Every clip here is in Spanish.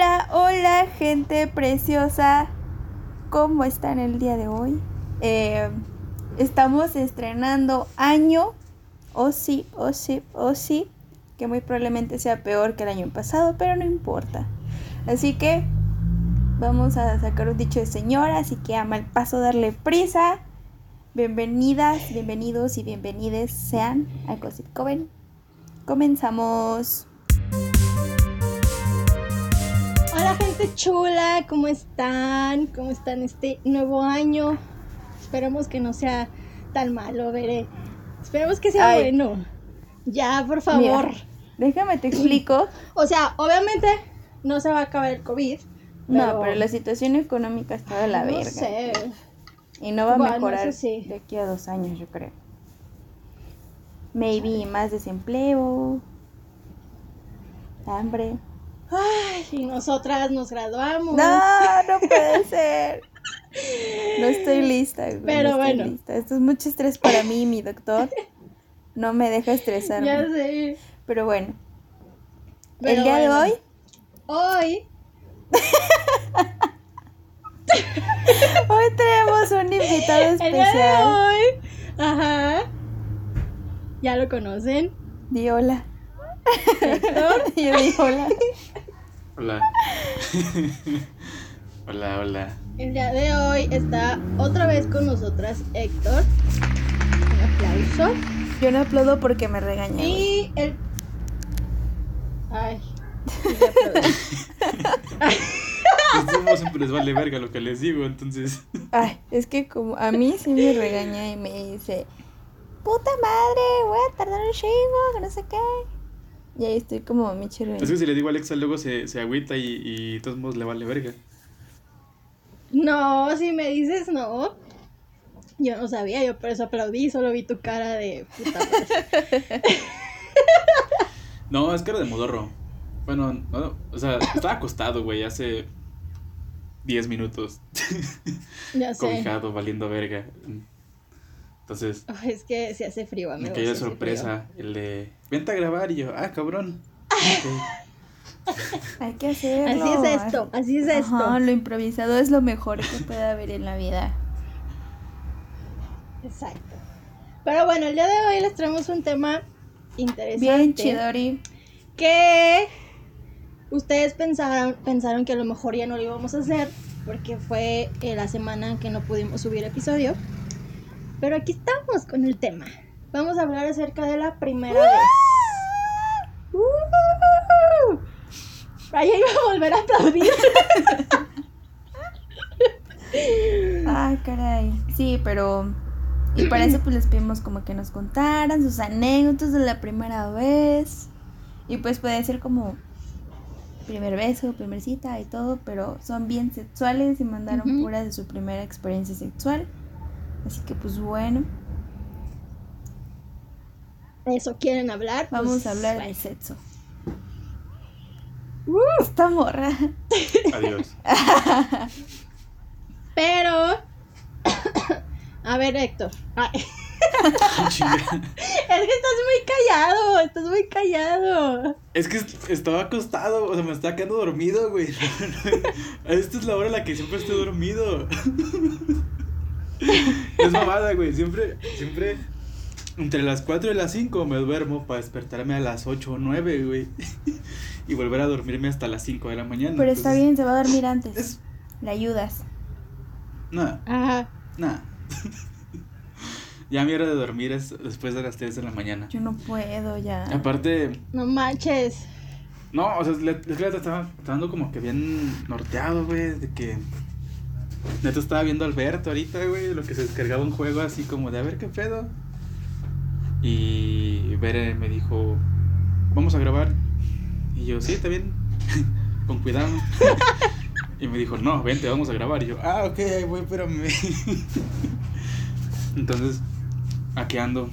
Hola, hola gente preciosa. ¿Cómo están el día de hoy? Eh, estamos estrenando año. Oh sí, oh sí, oh sí. Que muy probablemente sea peor que el año pasado, pero no importa. Así que vamos a sacar un dicho de señora, así que a mal paso darle prisa. Bienvenidas, bienvenidos y bienvenides sean a Gossip Coven. Comenzamos. Hola gente chula, ¿cómo están? ¿Cómo están este nuevo año? Esperemos que no sea tan malo, veré. Esperemos que sea Ay. bueno. Ya, por favor. Mira, déjame te explico. O sea, obviamente no se va a acabar el COVID. No, pero la situación económica está de la no verga. sé. Y no va a Bueno, mejorar sí. de aquí a dos años, yo creo. Maybe más desempleo. Hambre. Ay, y nosotras nos graduamos. No, no puede ser. No estoy lista, güey, Pero no estoy bueno. lista. Esto es mucho estrés para mí, mi doctor. No me deja estresarme. Ya sé. Pero bueno, Pero el día bueno, de hoy Hoy. Hoy tenemos un invitado El día de especial. hoy. Ajá. Ya lo conocen. Di hola. Héctor. Yo di hola. Hola. hola, hola. El día de hoy está otra vez con nosotras Héctor. Un aplauso. Yo no aplaudo porque me regaña. güey. Y el. Ay. Ustedes siempre les vale verga lo que les digo, entonces. Ay, es que como a mí sí me regaña y me dice, puta madre, voy a tardar un chingo, que no sé qué. Y ahí estoy como mi chirre. Es que si le digo a Alexa, luego se, se agüita y, y de todos modos le vale verga. No, si me dices no. Yo no sabía, yo por eso aplaudí, solo vi tu cara de puta madre. No, es cara de modorro. Bueno, no, o sea, estaba acostado, güey, hace 10 minutos. Ya sé. Cobijado, valiendo verga. Entonces, Ay, es que se hace frío, me amigo. cayó de sorpresa el de. Vente a grabar y yo, ah, cabrón. Hay que hacerlo. Así es esto, así es esto. Ajá, lo improvisado es lo mejor que puede haber en la vida. frío. Exacto. Pero bueno, el día de hoy les traemos un tema interesante. Bien chidori. que ustedes pensaron, pensaron que a lo mejor ya no lo íbamos a hacer porque fue la semana en que no pudimos subir episodio. Pero aquí estamos con el tema. Vamos a hablar acerca de la primera vez. ¡Uh! Raya iba a volver a aplaudir. Ah, caray. Sí, pero. Y para eso pues les pedimos como que nos contaran sus anécdotas de la primera vez. Y pues puede ser como primer beso, primer cita y todo, pero son bien sexuales y mandaron Ujú. puras de su primera experiencia sexual. Así que pues bueno, Eso quieren hablar. Pues, vamos a hablar de bueno. sexo. Uh, Esta morra. Adiós. pero. a ver, Héctor. Ay. Es que estás muy callado, estás muy callado. Es que est- estaba acostado, o sea, me estaba quedando dormido, güey. Esta es la hora en la que siempre estoy dormido. Es mamada, güey. Siempre, siempre, entre las 4 y las 5 me duermo para despertarme a las 8 o 9, güey. Y volver a dormirme hasta las 5 de la mañana. Pero está bien, se va a dormir antes. Es, Le ayudas. nada, Ajá. nada. Ya mi hora de dormir es después de las 3 de la mañana. Yo no puedo ya. Aparte, No manches. No, o sea, le, es que neta estaba, estaba dando como que bien norteado, güey, de que... Neta estaba viendo a Alberto ahorita, güey, lo que se descargaba un juego así como de a ver qué pedo. Y Bere me dijo, vamos a grabar. Y yo, sí, está bien, con cuidado. y me dijo, no, vente, vamos a grabar. Y yo, ah, ok, voy, espérame. Entonces, aquí ando.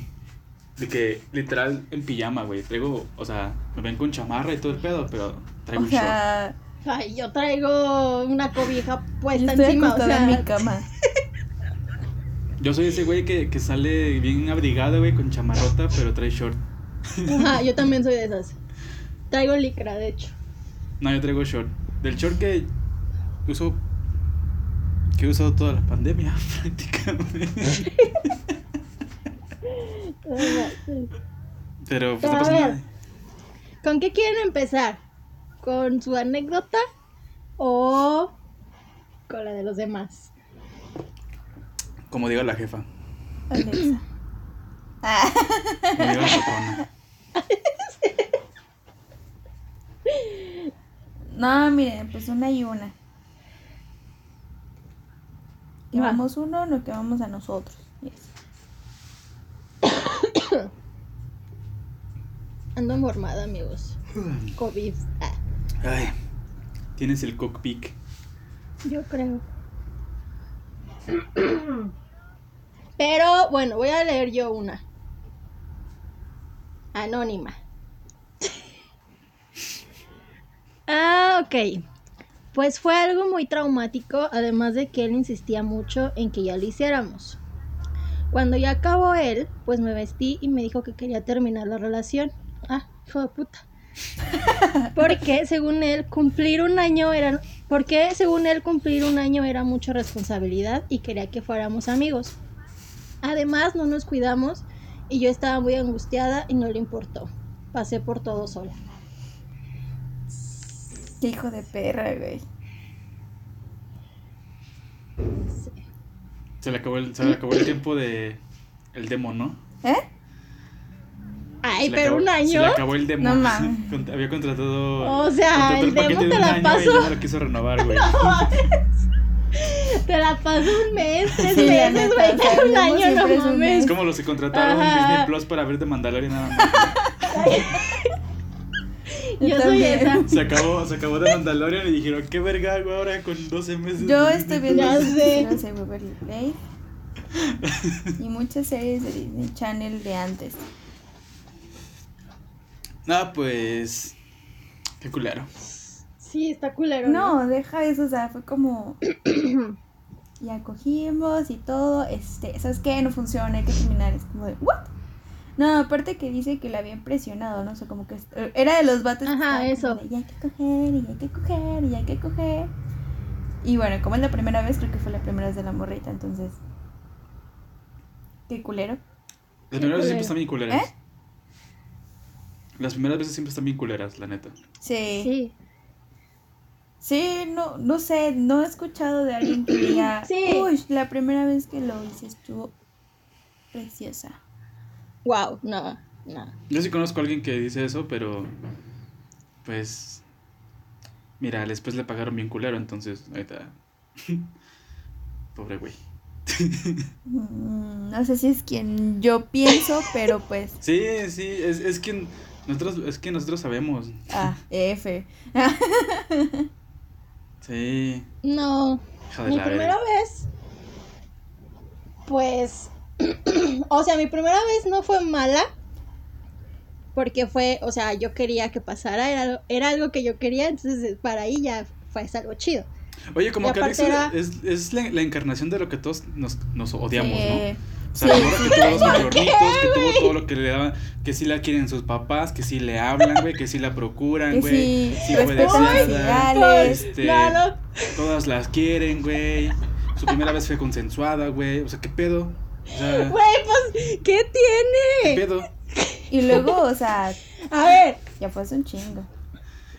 De que literal en pijama, güey. Traigo, o sea, me ven con chamarra y todo el pedo, pero traigo O un short. Ay, yo traigo una cobija puesta encima, o sea. en mi cama. Yo soy ese güey que, que sale bien abrigado, güey, con chamarrota, pero trae short. Ajá, yo también soy de esas. Traigo licra, de hecho. No, yo traigo short. Del short que uso. Que he usado toda la pandemia, prácticamente. Pero, pues, Pero no a pasa ver. nada. ¿Con qué quieren empezar? ¿Con su anécdota o con la de los demás? Como diga la jefa. Alexa. Ah, Como diga la patrona. no, miren, pues una y una. Que Va. vamos uno, no que vamos a nosotros. Yes. Ando mormada, amigos. COVID. Ah, Ay, tienes el cockpit. yo creo. Pero bueno, voy a leer yo una. Anónima. ah, ok. Pues fue algo muy traumático, además de que él insistía mucho en que ya lo hiciéramos. Cuando ya acabó él, pues me vestí y me dijo que quería terminar la relación. Ah, hijo de puta. Porque según él cumplir un año era porque según él cumplir un año era mucha responsabilidad y quería que fuéramos amigos. Además no nos cuidamos y yo estaba muy angustiada y no le importó. Pasé por todo sola. Hijo de perra, güey. Se le acabó el, se le acabó el tiempo de. El demo, ¿no? ¿Eh? Ay, pero acabó- un año. Se le acabó el demo. No mames. Había contratado. O sea, contrató el paquete demo de te un la año paso. Y ya no lo quiso renovar, güey. Te la paso un mes, tres Sí, meses, güey, el un año, no un mames. mes. Es como los que contrataron Ajá. Disney Plus para ver de Mandalorian nada más. Yo soy también. esa. Se acabó, se acabó de Mandalorian y dijeron, ¿qué verga hago ahora con 12 meses? Yo estoy viendo Ya Plus?" sé. no sé, Beverly Place y muchas series de Disney Channel de antes. No, pues. Qué culero. Sí, está culero. No, deja eso, o sea, fue como ya cogimos y todo, este, ¿sabes qué? No funciona, hay que terminar, es como de, ¿what? No, aparte que dice que la habían presionado, no sé, como que est- era de los vatos Ajá, eso. de, ya hay que coger, y ya hay que coger, y ya hay que coger. Y bueno, como es la primera vez, creo que fue la primera vez de la morrita, entonces, qué culero. Las primeras siempre culero. están bien culeras. ¿Eh? Las primeras veces siempre están bien culeras, la neta. Sí. Sí. Sí, no, no sé, no he escuchado de alguien que diga, Sí. uy, la primera vez que lo hice estuvo preciosa. Wow, no, no. Yo sí conozco a alguien que dice eso, pero. Pues. Mira, después le pagaron bien culero, entonces. Está. Pobre güey. Mm, No sé si es quien yo pienso, pero pues, Sí, sí, es, es que nosotros, es que nosotros sabemos. ah, F. Sí. No. Mi la primera vez, pues, o sea, mi primera vez no fue mala, porque fue, o sea, yo quería que pasara, era, algo- era algo que yo quería, entonces para ahí ya fue es algo chido. Oye, como Y que Alex era- es, es la, la encarnación de lo que todos nos, nos odiamos, ¿no? Sí. O sea, Sí, la morra sí, que tuvo los cañón. microornitos, que tuvo todo lo que le daban, que sí la quieren sus papás, que sí le hablan, güey, que sí la procuran, güey. sí, Sí fue sus deseada. Este, Claro. Todas las quieren, güey. Su primera vez fue consensuada, güey. O sea, ¿qué pedo? O sea, Güey, pues, ¿qué ¿qué tiene? pedo? Y luego, o sea, A ver, ya fue un chingo.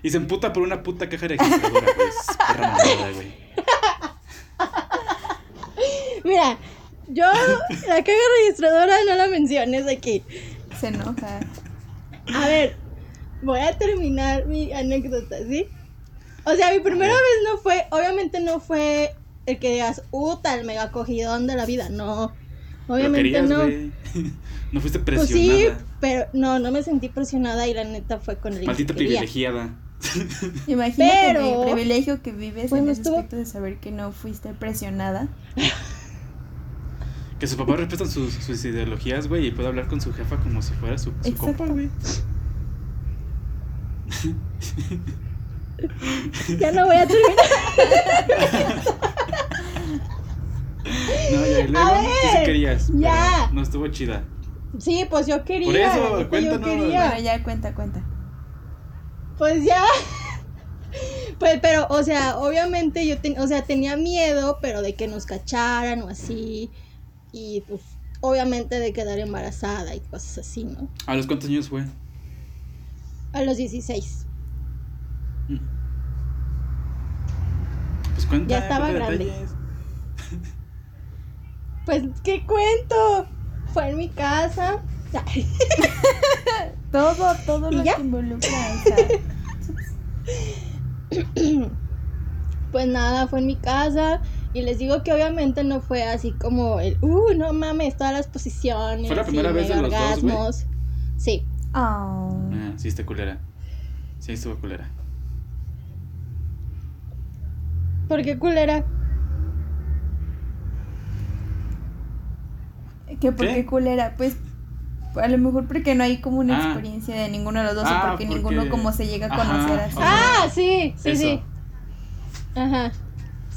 Y se emputa por una puta caja registradora, pues. Perra mamada, güey. mira, yo la caja registradora no la menciones aquí. Se enoja. A ver, voy a terminar mi anécdota, ¿sí? O sea, mi primera vez no fue, obviamente no fue el que digas, uh, tal mega cogidón de la vida, no. Obviamente querías, no. No fuiste Pues sí, presionada. pero no, no me sentí presionada y la neta fue con el Maldita que privilegiada. Imagínate Pero- el privilegio que vives Bueno, en estuvo- aspecto de saber que no fuiste presionada. Que sus papás respetan sus, sus ideologías, güey, y puede hablar con su jefa como si fuera su, su compa, güey. Ya no voy a terminar. No, ya, luego A tú sí ver, querías. pero ya. No estuvo chida. Sí, pues yo quería. Por eso, cuéntanos. Yo quería. Bueno, ya cuenta, cuenta. Pues ya. Pues, pero, o sea, obviamente yo ten- o sea, tenía miedo, pero de que nos cacharan o así. Y pues, obviamente de quedar embarazada y cosas así, ¿no? ¿A los cuántos años fue? A los 16. Pues cuenta. Ya estaba cuenta grande. detalles. Pues, ¿qué cuento? Fue en mi casa. Todo, todo ¿Y lo ya? que involucra. Pues nada, fue en mi casa. Y les digo que obviamente no fue así como el, uh, no mames, todas las posiciones. ¿Fue la y primera vez de los dos. Sí. Ah. Ah, sí, está culera. Sí, estuvo culera. ¿Por qué culera? Que por ¿Qué? qué culera, pues a lo mejor porque no hay como una Ah. experiencia de ninguno de los dos Ah, o porque, porque- ninguno como se llega a Ajá, conocer así. o sea, Ah, sí, sí, eso. sí. Ajá.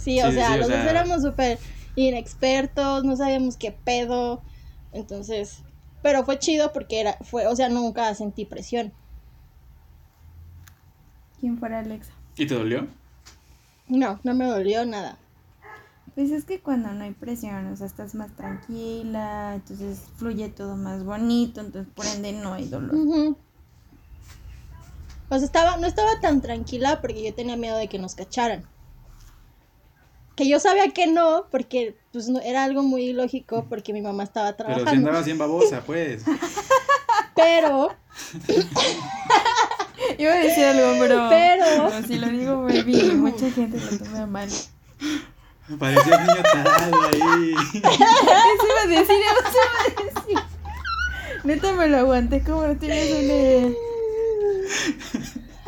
Sí, o Sí, sea, sí, o los dos éramos súper inexpertos, no sabíamos qué pedo. Entonces, pero fue chido porque era, fue, o sea, nunca sentí presión. ¿Quién fuera Alexa? ¿Y te dolió? No, no me dolió nada. Pues es que cuando no hay presión, o sea, estás más tranquila, entonces fluye todo más bonito, entonces por ende no hay dolor. Ujú. O sea, estaba, no estaba tan tranquila porque yo tenía miedo de que nos cacharan. Que yo sabía que no, porque pues no, era algo muy ilógico porque mi mamá estaba Pero si trabajando. andabas bien babosa, pues. Pero, Iba a decir algo, pero. Pero- pero si lo digo, baby, mucha gente lo toma mal. Eso Parecía un niño tarado ahí. iba a decir, eso iba a decir. Neta me lo aguanté como no tienes una idea.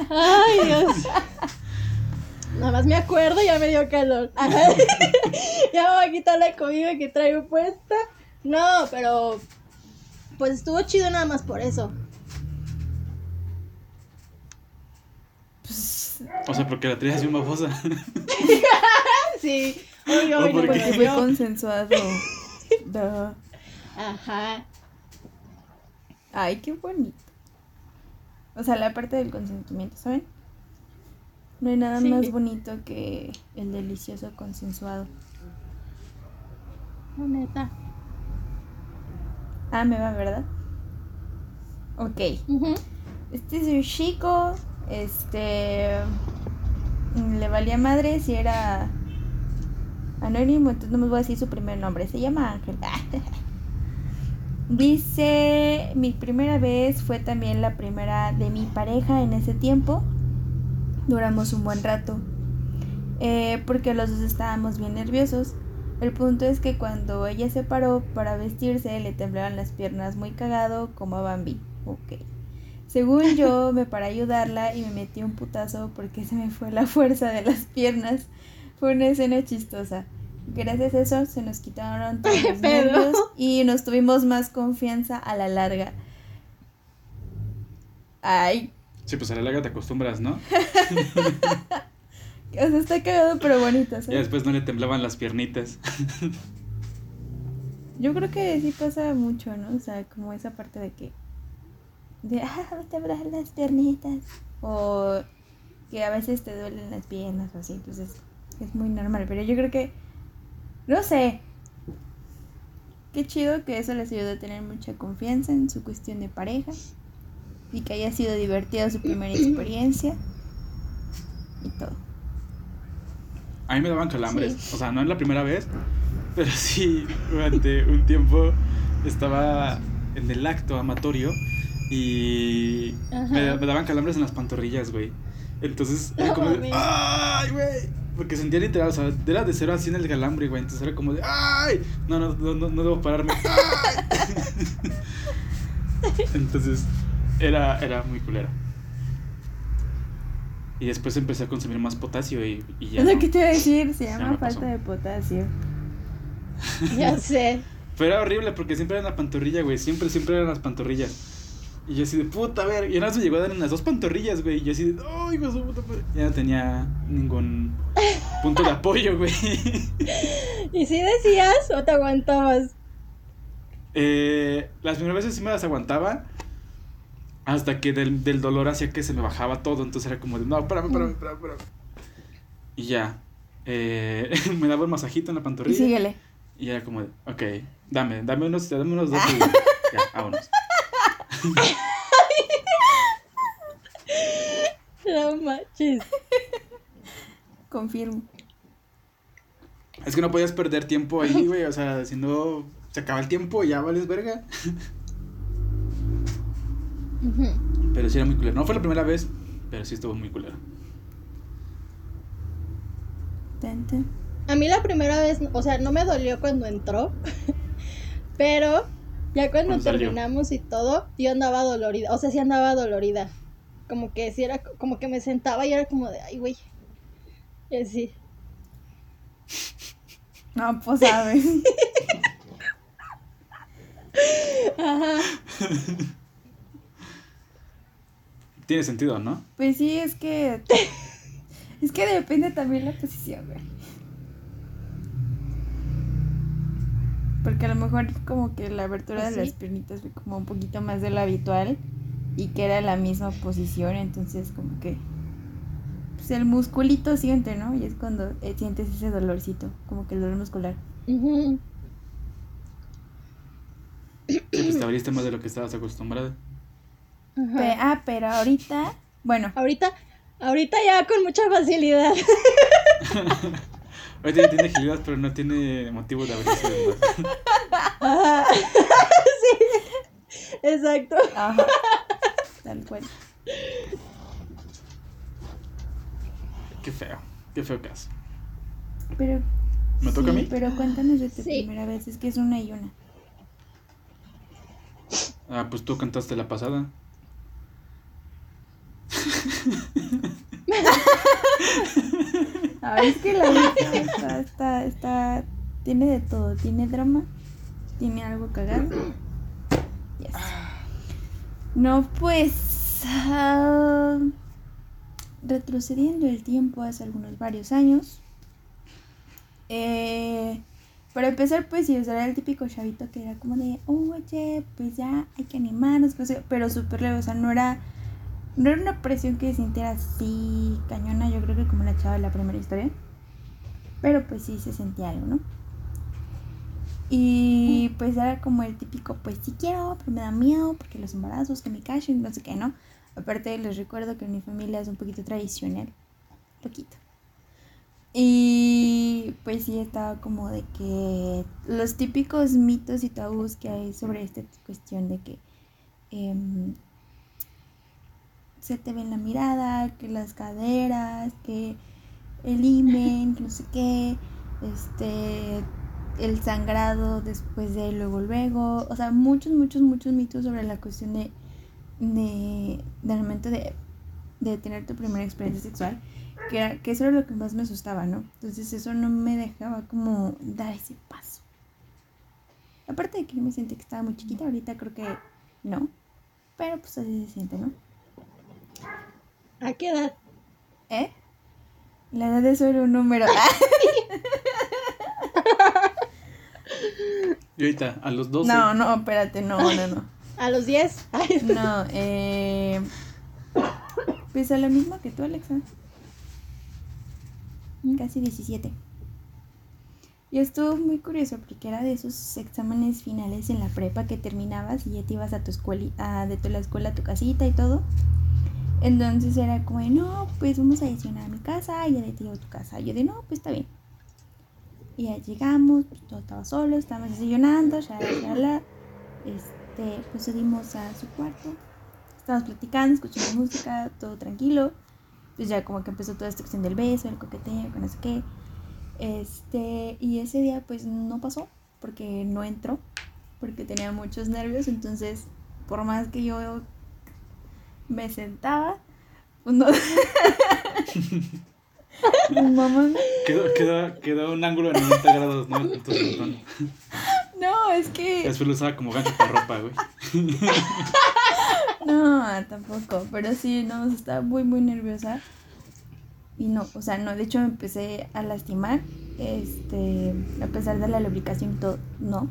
ay Dios. Nada más me acuerdo y ya me dio calor. ya me voy a quitar la comida que traigo puesta. No, pero pues estuvo chido nada más por eso. O sea, porque la traías bien babosa. Sí, obvio, obvio. Porque bueno, fue yo- consensuado. Duh. Ajá. Ay, qué bonito. O sea, la parte del consentimiento, ¿saben? No hay nada Sí. más bonito que el delicioso consensuado. La neta. Ah, me va, ¿verdad? Ok. Este es un chico. Este. Le valía madre si era anónimo, entonces no me voy a decir su primer nombre. Se llama Ángel. Dice: Mi primera vez fue también la primera de mi pareja en ese tiempo. Duramos un buen rato. eh, porque los dos estábamos bien nerviosos. El punto es que cuando ella se paró para vestirse, le temblaban las piernas muy cagado como a Bambi. Ok. Según yo, me paré a ayudarla y me metí un putazo porque se me fue la fuerza de las piernas. Fue una escena chistosa. Gracias a eso se nos quitaron todos los nervios y nos tuvimos más confianza a la larga. Ay, Sí, pues a la larga te acostumbras, ¿no? o sea, está cagado pero bonito, Y ¿sabes? después no le temblaban las piernitas. Yo creo que sí pasa mucho, ¿no? O sea, como esa parte de que. De, ah, me temblan las piernitas. O que a veces te duelen las piernas o así. Entonces, es muy normal. Pero yo creo que. No sé. Qué chido que eso les ayude a tener mucha confianza en su cuestión de pareja. Y que haya sido divertida su primera experiencia. Y todo. A mí me daban calambres. O sea, no es la primera vez, pero sí, durante un tiempo estaba en el acto amatorio y me, me daban calambres en las pantorrillas, güey. Entonces era como de. ¡ay, güey! Porque sentía literal, o sea, era de cero así en el calambre, güey. Entonces era como de, ¡ay! No, no, no, no, no debo pararme. ¡Ay! Entonces era, era muy culera. Y después empecé a consumir más potasio y, y ya. Es lo no. que te iba a decir. Se llama falta de potasio. Ya sé. Pero era horrible porque siempre era en la pantorrilla, güey. Siempre, siempre eran las pantorrillas. Y yo así de puta, a ver. Y una vez me llegó a dar en las dos pantorrillas, güey. Y yo así de, ¡ay, hijo de su puta madre". Ya no tenía ningún punto de apoyo, güey. ¿Y si decías o te aguantabas? Eh, las primeras veces sí me las aguantaba. Hasta que del, del dolor hacía que se me bajaba todo. Entonces era como de, no, espérame, espérame, espérame. espérame". Y ya. Eh, me daba un masajito en la Y pantorrilla. síguele. Y era como de, ok, dame, dame unos, dame unos dos. y ya, vámonos. No manches. Confirmo. Es que no podías perder tiempo ahí, güey. O sea, si no se acaba el tiempo, ya vales verga. Pero sí era muy culero. No fue la primera vez, pero sí estuvo muy culero. A mí la primera vez, o sea, no me dolió cuando entró, pero ya cuando Cuando salió. terminamos y todo, yo andaba dolorida, o sea, sí andaba dolorida. Como que sí era, como que me sentaba y era como de, ay, güey. Y así. No, pues sabes. Ajá. Tiene sentido, ¿no? Pues sí, es que. Es que depende también la posición, güey. Porque a lo mejor como que la abertura Pues de sí. las piernitas fue como un poquito más de lo habitual y que era la misma posición, entonces como que pues el musculito siente, ¿no? Y es cuando eh, sientes ese dolorcito, como que el dolor muscular. Pues abriste más de lo que estabas acostumbrada. Pe- ah, pero ahorita, bueno, Ahorita, ahorita ya con mucha facilidad. Ahorita ya tiene agilidad, pero no tiene motivo de abrirse. Ajá. sí. Exacto. ajá, tal cual. Qué feo, qué feo caso. Pero ¿Me toca a mí? Pero cuéntanos de tu Sí. primera vez, es que es una y una. Ah, pues tú cantaste la pasada. Ah, es que la neta está, está, está, tiene de todo, tiene drama, tiene algo cagado. Yes. No, pues, ah, retrocediendo el tiempo hace algunos varios años. Eh, para empezar, pues sí, era el típico chavito que era como de, oye, pues ya hay que animarnos, pues, pero súper leve, o sea, no era, no era una presión que sintiera así cañona, yo creo que como la chava de la primera historia, pero pues sí se sentía algo, ¿no? Y pues era como el típico, pues sí quiero, pero me da miedo, porque los embarazos, que me cachen, no sé qué, ¿no? Aparte les recuerdo que mi familia es un poquito tradicional, poquito. Y pues sí estaba como de que los típicos mitos y tabús que hay sobre esta cuestión de que em, se te ve en la mirada, que las caderas, que el imen, que no sé qué, este, el sangrado después de luego luego, o sea, muchos, muchos, muchos mitos sobre la cuestión de, de del momento de, de tener tu primera experiencia sexual, que, era, que eso era lo que más me asustaba, ¿no? Entonces eso no me dejaba como dar ese paso. Aparte de que yo me sentí que estaba muy chiquita, ahorita creo que no, pero pues así se siente, ¿no? ¿A qué edad? ¿Eh? La edad es solo un número. Y ahorita, a los 12. No, no, espérate, no, no, no. ¿A los 10? Ay, No, eh. Pues a lo mismo que tú, Alexa. Casi 17. Y estuvo muy curioso porque era de esos exámenes finales en la prepa que terminabas y ya te ibas a tu escuela, a, de tu, la escuela a tu casita y todo. Entonces era como de, no, pues vamos a adicionar a mi casa y ya de ti a tu casa. Y yo de, no, pues está bien. Y ya llegamos, pues todo estaba solo, estábamos desayunando, shalala, shalala. Este, procedimos a su cuarto. Estábamos platicando, escuchando música, todo tranquilo. Pues ya como que empezó toda esta cuestión del beso, el coqueteo, que no sé qué. Este, y ese día pues no pasó, porque no entró, porque tenía muchos nervios, entonces por más que yo me sentaba, no... Mamá, Quedó, quedó, quedó un ángulo de 90 grados, ¿no? En tu sentón. no, es que... Después lo usaba como gancho para ropa, güey. No, tampoco, pero sí, no, estaba muy, muy nerviosa. Y no, o sea, no, de hecho me empecé a lastimar, este, a pesar de la lubricación y todo, no.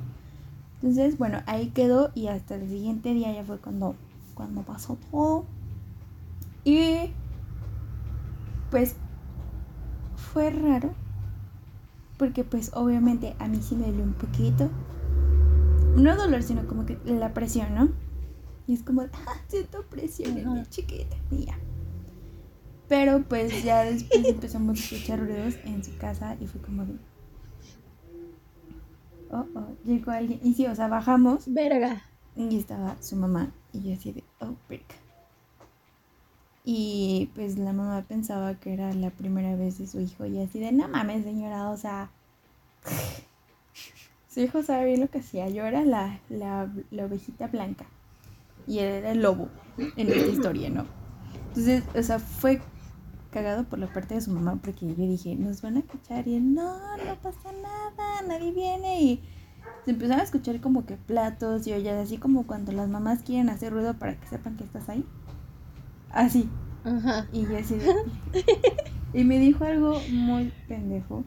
Entonces, bueno, ahí quedó y hasta el siguiente día ya fue cuando, cuando pasó todo. Y, pues, fue raro. Porque pues obviamente a mí sí me dolió un poquito. No dolor, sino como que la presión, ¿no? Y es como, ah, siento presión en mi chiquita, mía. Pero pues ya después empezamos a escuchar ruidos en su casa y fue como de... Oh, oh, llegó alguien. Y sí, o sea, bajamos Verga. Y estaba su mamá y yo así de, oh, verga. Y pues la mamá pensaba que era la primera vez de su hijo y así de, no mames, señora, o sea, su hijo sabe bien lo que hacía. Yo era la, la, la ovejita blanca y él era el lobo en esta historia, ¿no? Entonces, o sea, fue cagado por la parte de su mamá porque yo dije, nos van a escuchar y él, no, no pasa nada, nadie viene y se empezaron a escuchar como que platos y ollas, así como cuando las mamás quieren hacer ruido para que sepan que estás ahí. Así. Ajá. Y yo así de... y me dijo algo muy pendejo.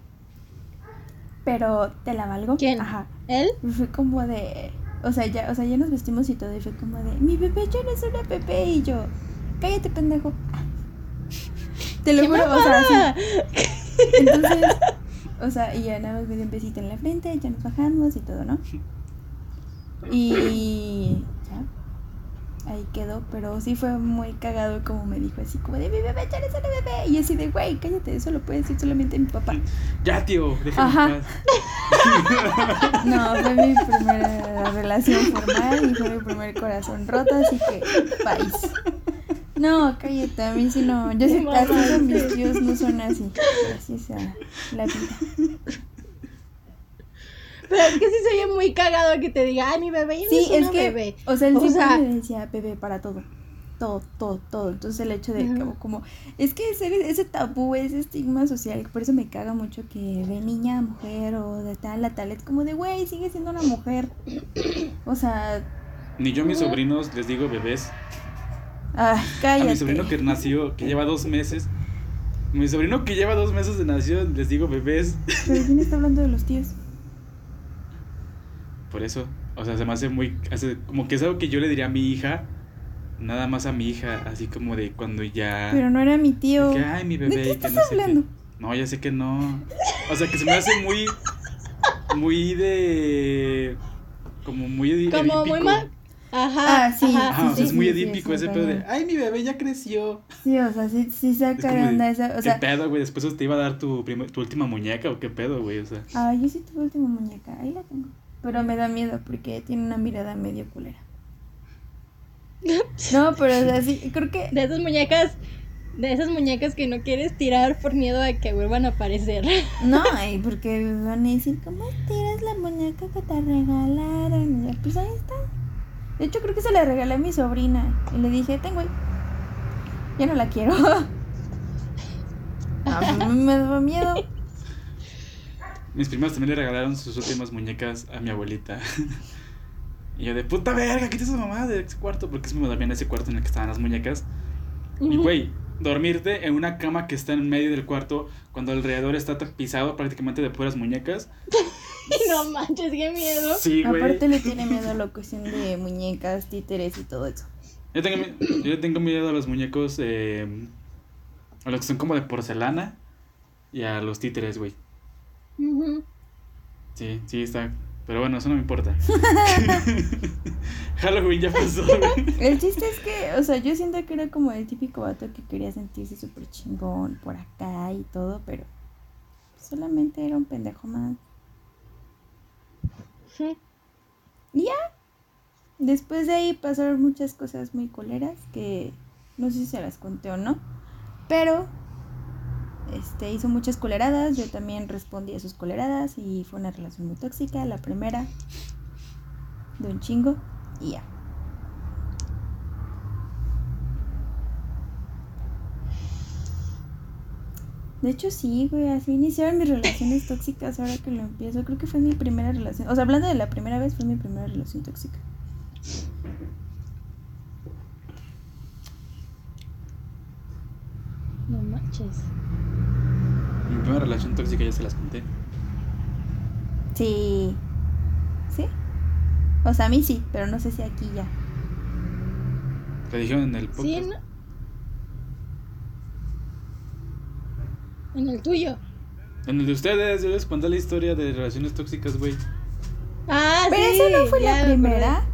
Pero te la valgo. ¿Quién? Ajá. ¿Él? Fue como de... O sea, ya, o sea, ya nos vestimos y todo. Y fue como de... Mi bebé ya no es una bebé. Y yo... Cállate, pendejo. Te lo ¡Qué juro, o sea, mamada! sí. Entonces, o sea, y ya nada más me dio un besito en la frente, ya nos bajamos y todo, ¿no? Y ya, ahí quedó, pero sí fue muy cagado como me dijo, así como de mi bebé, ya eres una bebé. Y así de, güey, cállate, eso lo puede decir solamente mi papá. Ya, tío, déjame Ajá. paz. No, fue mi primera relación formal y fue mi primer corazón roto, así que, país. No, cállate, a mí sí no. Yo sí, Qué así son mis tíos, no son así. Así ah, la vida. Pero es que sí se oye muy cagado que te diga, ay, mi bebé ya no Sí, es, es una que, bebé. o sea, él O siempre sea- me decía bebé para todo. Todo, todo, todo. Entonces el hecho de Ajá. como, como es que ese, ese tabú, ese estigma social, por eso me caga mucho que de niña a mujer o de tal a tal, es como de, güey, sigue siendo una mujer. O sea, Ni yo a mis sobrinos les digo bebés. Ah, A cállate. mi sobrino que nació, que lleva dos meses. Mi sobrino que lleva dos meses de nación, les digo bebés. Pero ¿quién está hablando de los tíos? Por eso, o sea, se me hace muy. hace- como que es algo que yo le diría a mi hija. Nada más a mi hija, así como de cuando ya. Pero no era mi tío. que, ay, mi bebé, ¿De qué que estás sé qué". hablando? No, ya sé que no. O sea, que se me hace muy. Muy de. Como muy Como muy mal. Ajá. Ah, sí, ajá, Ajá, o sea, sí, es muy edípico sí, ese pedo de. Ay, mi bebé ya creció. Sí, o sea, sí, sí saca de onda esa. O ¿Qué sea, pedo, güey? Después te iba a dar tu, primer- tu última muñeca o qué pedo, güey. O sea. ah, yo sí tuve última muñeca, ahí la tengo. Pero me da miedo porque tiene una mirada medio culera. No, pero o sea, sí, creo que De esas muñecas, de esas muñecas que no quieres tirar por miedo a que vuelvan a aparecer. No, ay, porque van a decir, ¿cómo tiras la muñeca que te regalaron? Y yo, pues ahí está. De hecho, creo que se la regalé a mi sobrina. Y le dije, tengo ahí. Ya no la quiero. Me da miedo. Mis primas también le regalaron sus últimas muñecas a mi abuelita. y yo de puta verga, quita esa mamá de ese cuarto. Porque es dormía en ese cuarto en el que estaban las muñecas. Y güey, dormirte en una cama que está en medio del cuarto cuando alrededor está tapizado prácticamente de puras muñecas. no manches, qué miedo. Sí, güey. Aparte le tiene miedo a la cuestión de muñecas, títeres y todo eso. Yo tengo, yo le tengo miedo a los muñecos, eh, a los que son como de porcelana y a los títeres, güey. Sí, sí, está. Pero bueno, eso no me importa. Halloween ya pasó. El chiste es que, o sea, yo siento que era como el típico vato que quería sentirse súper chingón por acá y todo, pero solamente era un pendejo más. Sí. Y ya. Después de ahí pasaron muchas cosas muy culeras que no sé si se las conté o no, pero este hizo muchas culeradas, yo también respondí a sus culeradas y fue una relación muy tóxica, la primera de un chingo y ya. De hecho sí, güey, así iniciaron mis relaciones tóxicas ahora que lo empiezo. Creo que fue mi primera relación. O sea, hablando de la primera vez, fue mi primera relación tóxica. No manches. Mi primera relación tóxica ya se las conté. Sí. ¿Sí? O sea, a mí sí, pero no sé si aquí ya. Te dijeron en el podcast. Sí, ¿no? En el tuyo. En el de ustedes, yo les conté la historia de relaciones tóxicas, güey. Ah, Pero sí. esa no fue la primera.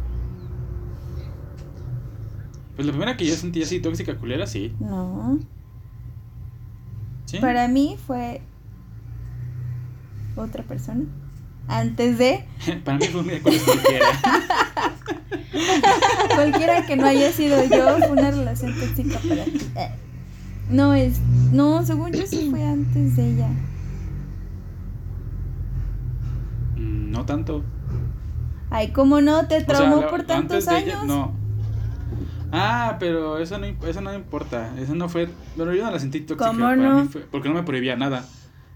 Pues la primera que yo sentí así tóxica culera, sí. No. ¿Sí? Para mí fue otra persona. Antes de Para mí fue un miércoles cualquiera. cualquiera que no haya sido yo, fue una relación tóxica para ti. Eh, No es. No, según yo sí fue antes de ella. Mm, no tanto. Ay, ¿cómo no? Te O sea, traumó por tantos de ella- años. no. Ah, pero eso no, eso no importa. Eso no fue. Bueno, yo no la sentí tóxica. ¿Cómo para no? mí fue- porque no me prohibía nada.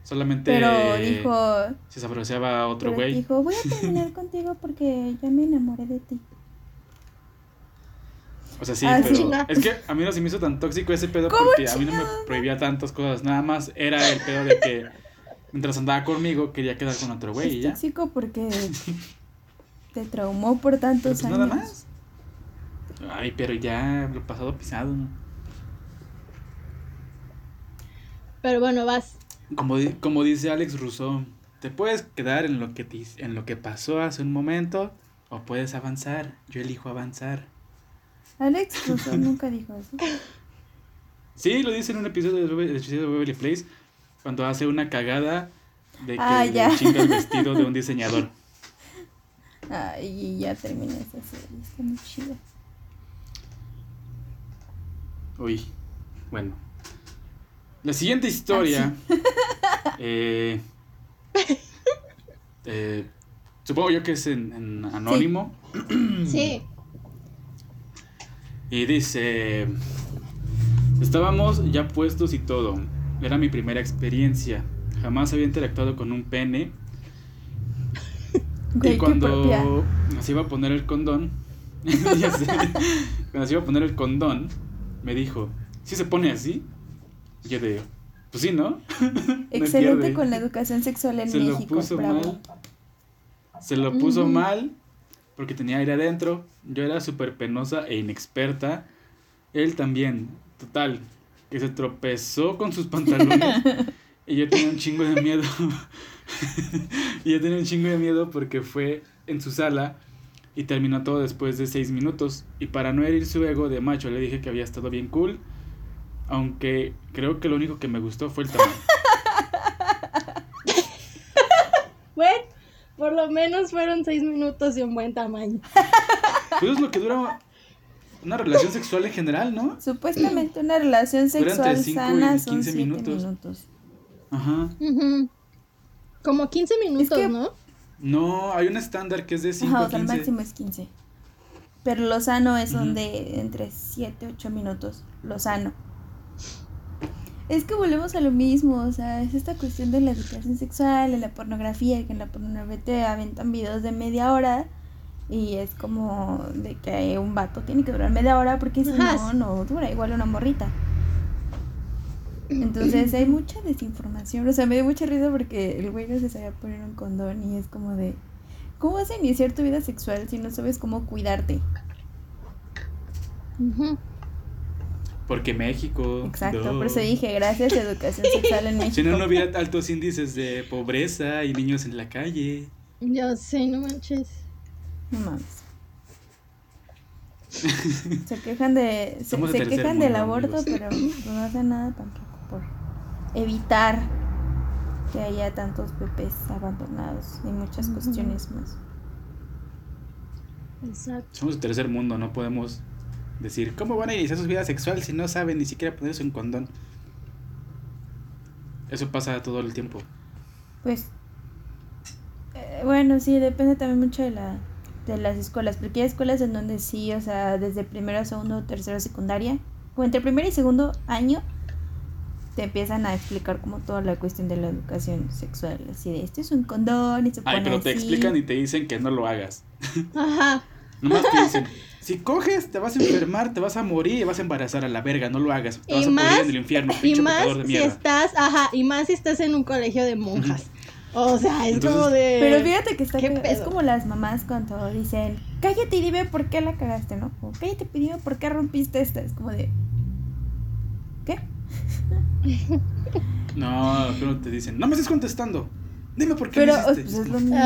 Solamente. Pero dijo. Se saboreaba a otro pero güey. dijo, voy a terminar contigo porque ya me enamoré de ti. O sea, sí, Ah, pero. sí. Es que a mí no se me hizo tan tóxico ese pedo ¿Cómo porque a mí no me prohibía tantas cosas. Nada más era el pedo de que. Mientras andaba conmigo, quería quedar con otro güey y ya. tóxico porque te traumó por Pero tantos pues años. nada más. Ay, pero ya lo pasado pisado, ¿no? Pero bueno, vas. Como, como dice Alex Rousseau, te puedes quedar en lo que te- en lo que pasó hace un momento o puedes avanzar. Yo elijo avanzar. Alex Russo nunca dijo eso. Sí, lo dice en un episodio de, Bebe- del episodio de Beverly Place cuando hace una cagada de que Ah, le chinga el vestido de un diseñador. Ay, ya terminé esa serie, está muy chida. Uy, bueno. La siguiente historia. eh, eh, supongo yo que es en, en anónimo. Sí. Y dice, estábamos ya puestos y todo. Era mi primera experiencia. Jamás había interactuado con un pene. Y cuando nos iba a poner el condón, cuando se iba a poner el condón, me dijo, ¿sí se pone así? Y yo de, pues sí, ¿no? Excelente con la educación sexual en Se lo México. puso bravo. mal. Se lo puso mal porque tenía aire adentro. Yo era súper penosa e inexperta. Él también. Total. Que se tropezó con sus pantalones. y yo tenía un chingo de miedo. y yo tenía un chingo de miedo porque fue en su sala y terminó todo después de seis minutos. Y para no herir su ego de macho, le dije que había estado bien cool. Aunque creo que lo único que me gustó fue el tamaño. Bueno, por lo menos fueron seis minutos de un buen tamaño. Pues es lo que dura una relación sexual en general, ¿no? Supuestamente una relación sexual cinco sana y son 15 siete minutos. minutos. Ajá. Como 15 minutos, que- ¿no? No, hay un estándar que es de 5 Ajá, a o sea, el 15. máximo es 15. Pero lo sano es donde entre 7 8 minutos. Lo sano. Es que volvemos a lo mismo, o sea, es esta cuestión de la educación sexual, de la pornografía, que en la pornografía te aventan videos de media hora y es como de que un vato tiene que durar media hora porque si no, no dura igual una morrita. Entonces hay mucha desinformación, o sea, me dio mucha risa porque el güey no se sabía poner un condón y es como de, ¿cómo vas a iniciar tu vida sexual si no sabes cómo cuidarte? Porque México. Exacto, duh. por eso dije, gracias a educación sexual en México. Si no, no hubiera altos índices de pobreza y niños en la calle. Ya sé, no manches. No mames. Se quejan de se, se quejan del mundo, aborto, amigos. pero no hacen nada tampoco evitar que haya tantos bebés abandonados y muchas cuestiones más. Exacto. Somos de tercer mundo, no podemos decir, ¿cómo van a iniciar su vida sexual si no saben ni siquiera ponerse un condón? Eso pasa todo el tiempo. Pues eh, bueno, sí, depende también mucho de la de las escuelas, porque hay escuelas en donde sí, o sea, desde primero, segundo, tercero, secundaria, o entre primer y segundo año te empiezan a explicar como toda la cuestión de la educación sexual, así de esto es un condón y se Ay, pero te explican y te dicen que no lo hagas. Ajá. Nomás te dicen, si coges, te vas a enfermar, te vas a morir y vas a embarazar a la verga, no lo hagas. Te Y vas a más- morir en el infierno, Y pinche más pecador de si mierda. estás, ajá, y más si estás en un colegio de monjas. O sea, es Entonces- como de. Pero fíjate que está ¿Qué cagado, es como las mamás cuando dicen, cállate y dime por qué la cagaste, ¿no? O cállate y dime por qué rompiste esta. Es como de, ¿qué? No, pero te dicen, no me estés contestando. Dime por qué Pero lo pues, hiciste. es lo mismo.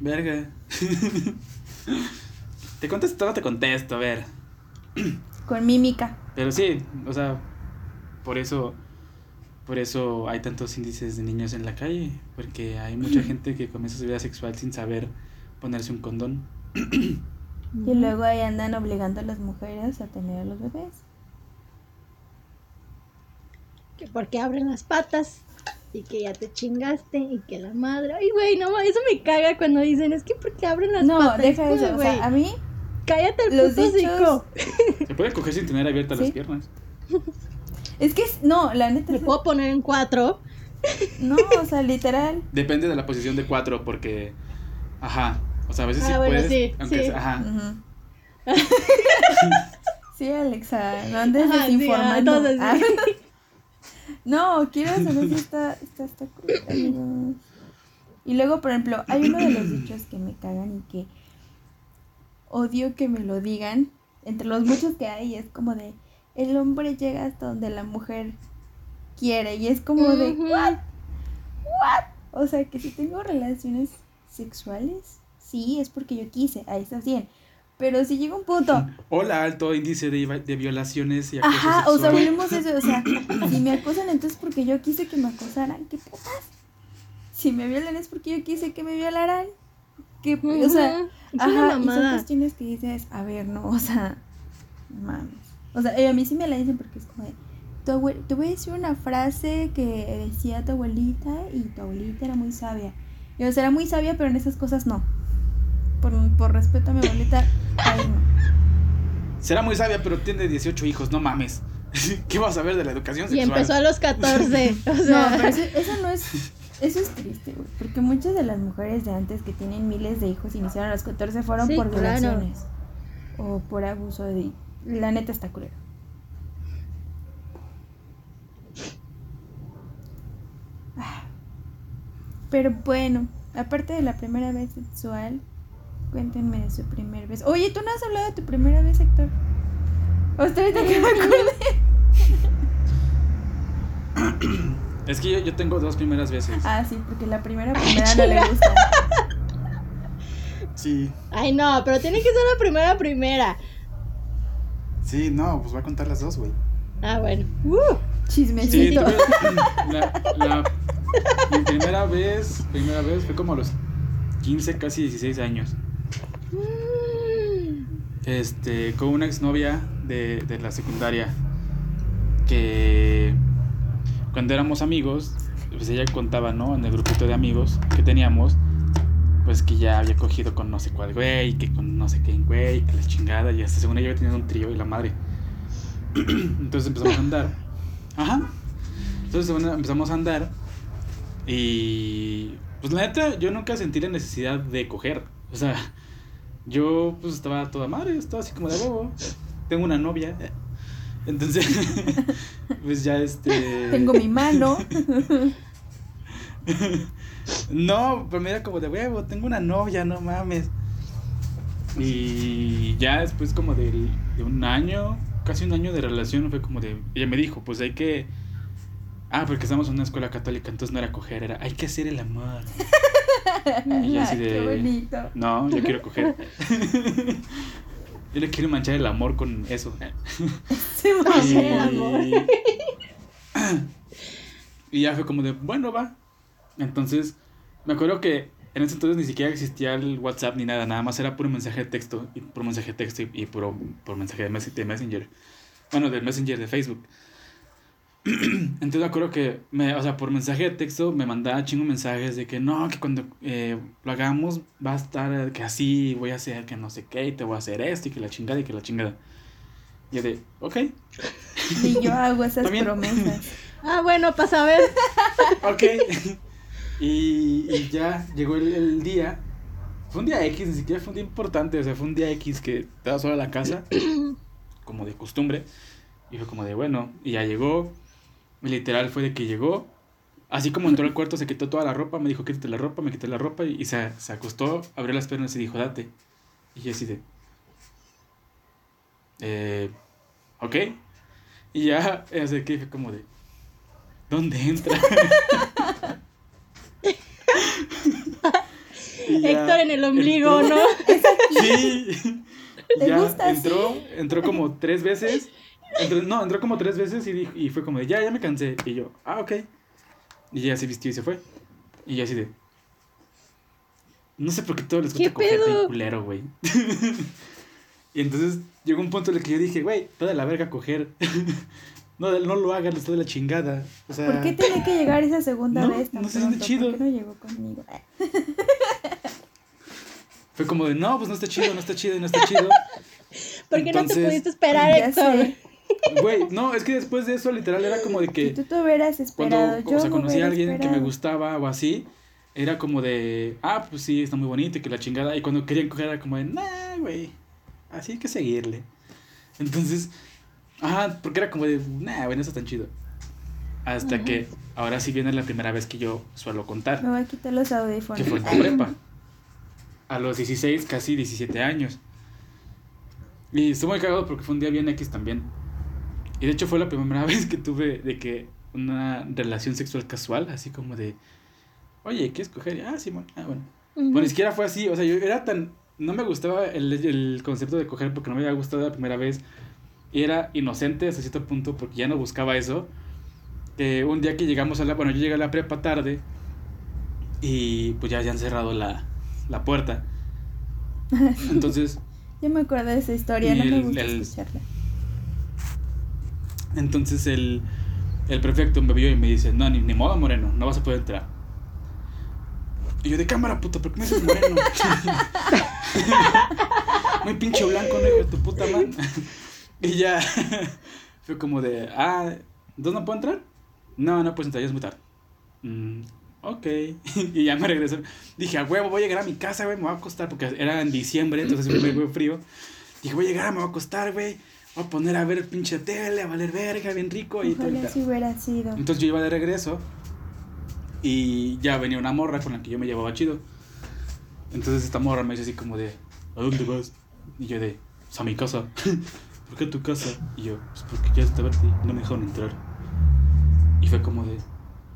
Verga. te contesto, no te contesto, a ver. Con mímica. Pero sí, o sea, por eso, por eso hay tantos índices de niños en la calle, porque hay mucha gente que comienza su vida sexual sin saber ponerse un condón. Y luego ahí andan obligando a las mujeres a tener a los bebés. Que porque abren las patas y que ya te chingaste y que la madre. Ay, güey, no, eso me caga cuando dicen, es que porque abren las No, patas. deja Es como, eso. O güey, sea, a mí, cállate el los puto dichos-. Se puede coger sin tener abiertas las piernas. es que, no, la neta, Me es- puedo poner en cuatro. no, o sea, literal. Depende de la posición de cuatro, porque, ajá, o sea, a veces Ah, sí bueno, puedes, sí, aunque sí. sea- ajá. Sí, Alexa, no andes Ajá, sí, desinformando. ah, entonces Ah. No, quiero saber si está, está, está cool. Y luego, por ejemplo, hay uno de los dichos que me cagan y que odio que me lo digan. Entre los muchos que hay, es como de el hombre llega hasta donde la mujer quiere. Y es como de what? What? O sea que si tengo relaciones sexuales, sí, es porque yo quise, ahí está bien. Pero si llega un punto, Hola, alto índice de, de violaciones y acoso Ajá, o sea, sexual. volvemos a eso, o sea, si me acosan entonces porque yo quise que me acosaran, ¿qué putas? Si me violan es porque yo quise que me violaran. Que, o sea, ajá, una y son mamada. cuestiones que dices, a ver, no, o sea, mames. O sea, eh, a mí sí me la dicen porque es como de, tu abue- te voy a decir una frase que decía tu abuelita y tu abuelita era muy sabia. Y o sea, era muy sabia, pero en esas cosas no. Por, por respeto a mi abuelita, no. Será muy sabia, pero tiene 18 hijos, no mames. ¿Qué vas a ver de la educación Y sexual? empezó a los 14. O No, sea, pero eso, eso no es. Eso es triste, güey. Porque muchas de las mujeres de antes que tienen miles de hijos iniciaron a los 14 fueron Sí, por claro. violaciones. O por abuso de. La neta está culera. Ah. Pero bueno, aparte de la primera vez sexual, cuéntenme de su primera vez. Oye, tú no has hablado de tu primera vez, Héctor. Hasta ahorita que me acuerde. Es que yo, yo tengo dos primeras veces. Ah, sí, porque la primera primera no le gusta. Sí, Ay, no, pero tiene que ser la primera primera. sí, no, pues voy a contar las dos, güey. Ah, bueno. Sí, Chismecito. tuve- la, la- mi primera vez, primera vez fue como a los 15, casi 16 años. Este, con una exnovia de, de la secundaria que cuando éramos amigos, pues ella contaba, ¿no? En el grupito de amigos que teníamos, pues que ya había cogido con no sé cuál güey, que con no sé qué güey, que la chingada, y hasta según ella tenido un trío y la madre. Entonces empezamos a andar. Ajá. Entonces empezamos a andar y pues la neta yo nunca sentí la necesidad de coger. O sea, yo pues estaba toda madre, estaba así como de huevo. Tengo una novia. Entonces, pues ya este... Tengo mi mano. No, pero me era como de huevo, tengo una novia, no mames. Y ya después como de, de un año, casi un año de relación, fue como de... Ella me dijo, pues hay que... Ah, porque estamos en una escuela católica, entonces no era coger, era hay que hacer el amor. Y yo así de- qué bonito. No, yo quiero coger. yo le quiero manchar el amor con eso. Se Y, Manchar el amor. y ya fue como de, bueno, va. Entonces, me acuerdo que en ese entonces ni siquiera existía el WhatsApp ni nada, nada más era puro mensaje de texto, y puro mensaje de texto y, y puro, puro mensaje de, mes- de Messenger. Bueno, del Messenger de Facebook. Entonces me acuerdo que, me, o sea, por mensaje de texto me mandaba chingo mensajes de que no, que cuando eh, lo hagamos va a estar que así, voy a hacer que no sé qué, y te voy a hacer esto, y que la chingada, y que la chingada. Y yo de, ok, Y yo hago esas También- promesas. Ah, bueno, para saber. ok. y, y ya llegó el, el día. Fue un día X, ni siquiera fue un día importante, o sea, fue un día X que estaba sola en la casa, como de costumbre. Y fue como de, bueno, y ya llegó. Literal fue de que llegó. Así como entró al cuarto, se quitó toda la ropa, me dijo, quítate la ropa, me quité la ropa y, y se, se acostó, abrió las piernas y dijo, date. Y yo así de, eh, ok. Y ya, así que fue como de, ¿dónde entra? Héctor en el ombligo, entró- ¿no? Sí. Y ¿Te ya entró, entró como tres veces. Entró- no, entró como tres veces y, dijo- y fue como de, ya, ya me cansé. Y yo, ah, ok. Y ya se vistió y se fue. Y yo así de... No sé por qué todo les ¿Qué gusta coger de culero, güey. y entonces llegó un punto en el que yo dije, güey, toda la verga coger. no, no lo hagan, está de la chingada. O sea, ¿Por qué tiene que llegar esa segunda No, vez tan no se siente pronto? chido. ¿Por qué no llegó conmigo? Fue como de, no, pues no está chido, no está chido, no está chido. ¿Por qué no te pudiste esperar, Héctor? Güey, no, es que después de eso literal era como de Si que... tú te hubieras esperado, cuando yo o sea, conocí a alguien que me gustaba o así, era como de, ah, pues sí, está muy bonito y que la chingada. Y cuando querían coger era como de, nah, güey, así hay que seguirle. Entonces, ajá, porque era como de, nah, güey, no está tan chido. Hasta Ajá. que ahora sí viene la primera vez que yo suelo contar, Me voy a quitar los audífonos. que fue en prepa. A los 16, casi 17 años. Y estuvo muy cagado porque fue un día bien X también. Y de hecho fue la primera vez que tuve de que una relación sexual casual, así como de, oye, ¿quieres coger? Ah, sí, bueno, ah, bueno. Bueno, ni siquiera fue así, o sea, yo era tan, no me gustaba el, el concepto de coger porque no me había gustado la primera vez. Y era inocente hasta cierto punto porque ya no buscaba eso. Que un día que llegamos a la, bueno, yo llegué a la prepa tarde y pues ya, ya han cerrado la, la puerta. Entonces, Yo me acuerdo de esa historia, no me gusta el- escucharla. Entonces el, el prefecto me vio y me dice, no, ni, ni modo, Moreno, no vas a poder entrar. Y yo, de cámara, puto, ¿por qué me dices Moreno? Muy pinche blanco, de tu puta man. y ya fue como de, ah, ¿entonces no puedo entrar? No, no puedes entrar, ya es muy tarde. "Mm, ok. y ya me regresé. Dije, a huevo, voy a llegar a mi casa, güey, me voy a acostar, porque era en diciembre, entonces fue muy frío. Dije, voy a llegar, me voy a acostar, güey. Voy a poner a ver el pinche tele, a valer verga, bien rico. Y Ojalá si hubiera sido. Entonces yo iba de regreso y ya venía una morra con la que yo me llevaba chido. Entonces esta morra me dice así como de, ¿a dónde vas? Y yo de, pues a mi casa. ¿Por qué a tu casa? Y yo, pues porque ya estaba verte y no me dejaron entrar. Y fue como de,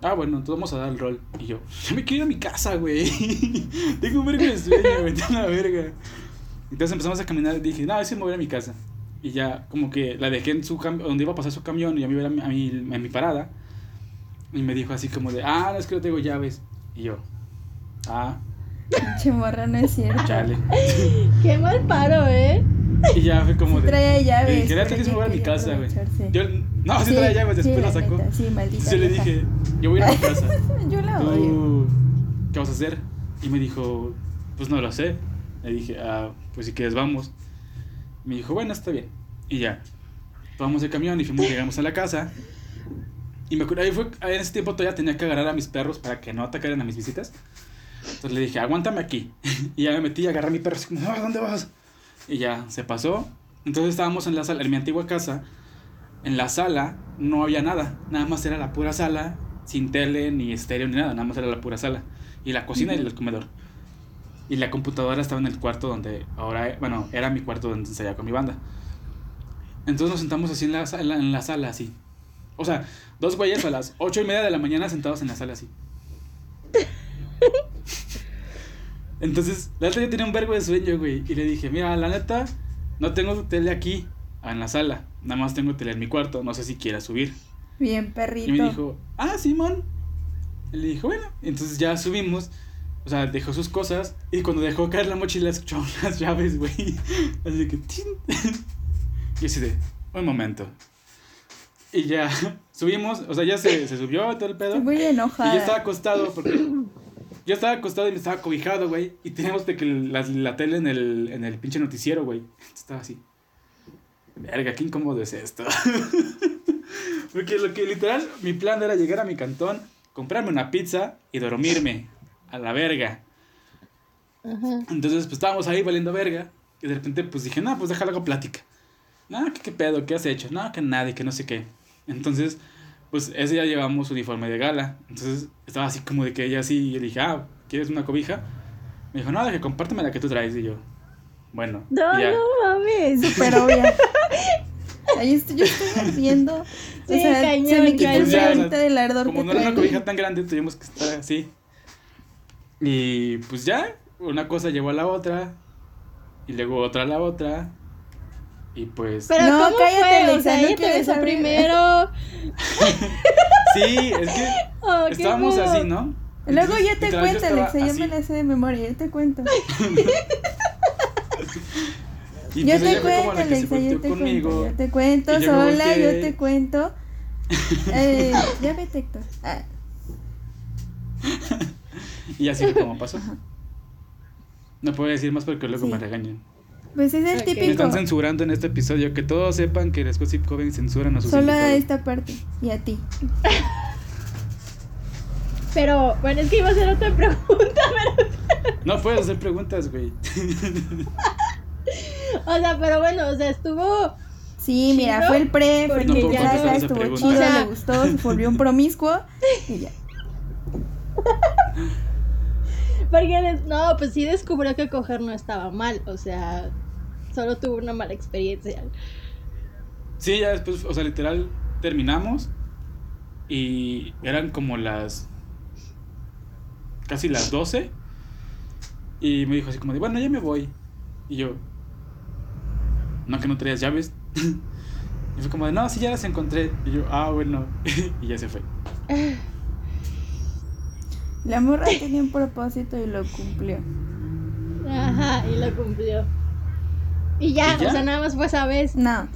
ah, bueno, entonces vamos a dar el rol. Y yo, yo me quiero ir a mi casa, güey. Tengo un verga de sueño, tengo una verga. Entonces empezamos a caminar y dije, no, sí me voy a a mi casa. Y ya, como que la dejé en su donde iba a pasar su camión y ya me iba a, mi, a mi, a mi parada. Y me dijo así como de, ah, no es que no tengo llaves. Y yo, ah, Pinche morra, no es cierto. chale. Qué mal paro, ¿eh? Y ya fue como Sí de. traía llaves. Pero "Neta, sí me voy a mi quería casa, güey. Yo, no, sí, traía llaves, después sí, la sacó. neta, sí, maldita Entonces le dije, yo voy a ir a mi casa. Yo la odio. ¿Tú qué vas a hacer? Y me dijo, pues no lo sé. Le dije, ah, pues si quieres vamos. Me dijo, bueno, está bien. Y ya, tomamos el camión y fuimos, llegamos a la casa. Y me acuerdo, ahí fue, en ese tiempo todavía tenía que agarrar a mis perros para que no atacaran a mis visitas. Entonces le dije, aguántame aquí. Y ya me metí y agarré a mi perro así como, "Ah, ¿dónde vas? Y ya, se pasó. Entonces estábamos en la sala, en mi antigua casa. En la sala no había nada, nada más era la pura sala, sin tele, ni estéreo, ni nada, nada más era la pura sala. Y la cocina y el comedor. Y la computadora estaba en el cuarto donde ahora, bueno, era mi cuarto donde ensayaba con mi banda. Entonces nos sentamos así en la, sa- en la, sala, así. O sea, dos güeyes a las ocho y media de la mañana sentados en la sala, así. Entonces, la neta yo tenía un vergo de sueño, güey. Y le dije, mira, la neta, no tengo tele aquí, en la sala. Nada más tengo tele en mi cuarto, no sé si quieras subir. Bien, perrito. Y me dijo, ah, Simón. Y le dije, bueno. Entonces ya subimos. O sea, dejó sus cosas. Y cuando dejó caer la mochila, escuchó las llaves, güey. Así que, ¡tin! Y así de, un momento. Y ya subimos. O sea, ya se, se subió todo el pedo. Muy Y enojada. yo estaba acostado porque. Yo estaba acostado y me estaba cobijado, güey. Y teníamos de que la, la tele en el, en el pinche noticiero, güey. Estaba así. Verga, qué incómodo es esto. porque lo que literal, mi plan era llegar a mi cantón, comprarme una pizza y dormirme. A la verga. Ajá. Entonces, pues estábamos ahí valiendo verga. Y de repente, pues dije, no, pues déjalo hago plática. No, ¿qué, qué pedo? ¿Qué has hecho? No, que nada, y que no sé qué. Entonces, pues ese día llevamos uniforme de gala. Entonces, estaba así como de que ella así. Y yo dije, ah, ¿quieres una cobija? Me dijo, no, de que compárteme la que tú traes. Y yo, bueno. No, ya. no mames. Súper obvia. Ahí estoy, yo estoy viendo. Sí, o sea, se me quita el ahorita del ardor Como que no era una cobija tan grande, tuvimos que estar así. Y pues ya, una cosa llevó a la otra. Y luego otra a la otra. Y pues. Pero No, ¿cómo cállate, fue? O sea, no te besó saber. primero. Sí, es que Oh, estábamos así, ¿no? Luego Entonces, yo te cuento, Alexa, yo me la sé de memoria, yo te cuento. Y yo pues te cuento, Alexa, yo te conmigo. cuento, yo te cuento, yo me sola, yo te cuento. Eh, ya vete, Héctor. Ah, Y así fue como pasó. No puedo decir más porque luego Sí. me regañan. pues es el Ok. Me típico. están censurando en este episodio. Que todos sepan que las Gossip Coven censuran a sus Solo a esta parte y a ti. Pero, bueno, es que iba a hacer otra pregunta, pero. No puedes hacer preguntas, güey. O sea, pero bueno, o sea, estuvo. Sí, mira, fue el pre, fue No contestar esa estuvo pregunta. chido, le gustó, se volvió un promiscuo y ya. Porque, no, pues sí descubrió que coger no estaba mal. O sea, solo tuvo una mala experiencia. Sí, ya después, o sea, literal, terminamos. Y eran como las. casi las 12. Y me dijo así como de, bueno, ya me voy. Y yo, no, que no traías llaves. Y fue como de, no, sí, ya las encontré. Y yo, ah, bueno. y ya se fue. La morra tenía un propósito y lo cumplió. Ajá, y lo cumplió. Y ya, ¿Y ya? o sea, nada más fue esa vez. No,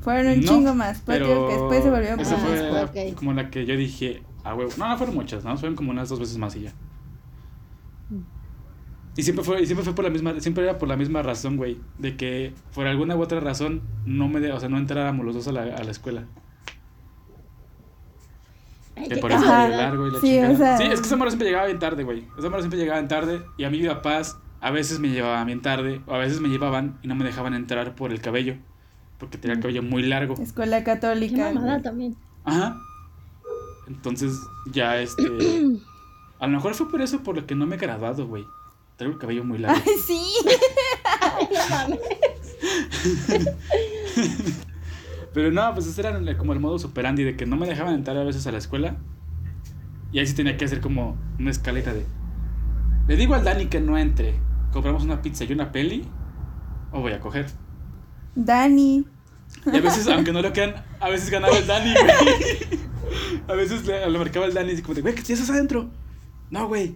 fueron un No, chingo más. Pero digo que después se volvió esa fue la- como la que yo dije, ah, huevo. No, no fueron muchas, ¿no? Fueron como unas dos veces más y ya. Y siempre fue, y siempre fue por la misma, siempre era por la misma razón, güey. De que por alguna u otra razón no me de, o sea, no entráramos los dos a la, a la escuela. Que qué por eso medio largo y la Sí, chingada. o sea- Sí, es que esa morra siempre llegaba bien tarde, güey. Esa morra siempre llegaba bien tarde. Y a mí mis papás a veces me llevaban bien tarde. O a veces me llevaban y no me dejaban entrar por el cabello. Porque tenía el cabello muy largo. Escuela Qué católica. mamada güey. también. Ajá. Entonces, ya este. A lo mejor fue por eso por lo que no me he graduado, güey. Traigo el cabello muy largo. Ay, sí. Ay, no mames. Pero no, pues ese era como el modo superandi de que no me dejaban entrar a veces a la escuela. Y ahí sí tenía que hacer como una escaleta de. Le digo al Dani que no entre. Compramos una pizza y una peli. O voy a coger. Dani. Y a veces, aunque no lo crean, a veces ganaba el Dani, güey. A veces le, le marcaba el Dani así como de, güey, que ya estás adentro. No, güey.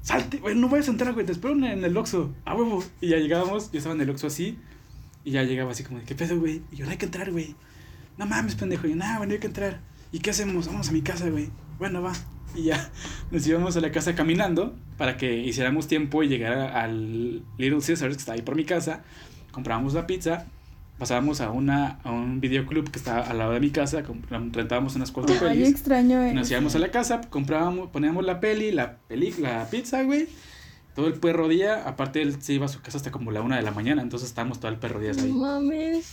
Salte, güey, no vayas a entrar, güey, te espero en, en el Oxxo. A huevo. Y ya llegábamos, yo estaba en el Oxxo así. Y ya llegaba así como de, ¿qué pedo, güey? Y yo, no hay que entrar, güey. No mames, pendejo. Y yo, nada, güey, no hay que entrar. ¿Y qué hacemos? Vamos a mi casa, güey. Bueno, va. Y ya nos íbamos a la casa caminando para que hiciéramos tiempo y llegara al Little Caesars, que está ahí por mi casa. Comprábamos la pizza pasábamos a una a un videoclub que está al lado de mi casa, rentábamos unas cuatro pelis, extraño nos íbamos a la casa, comprábamos, poníamos la peli, la peli, la pizza, güey. Todo el perro día, aparte él se iba a su casa hasta como la una de la mañana, entonces estábamos todo el perro día No ahí. mames.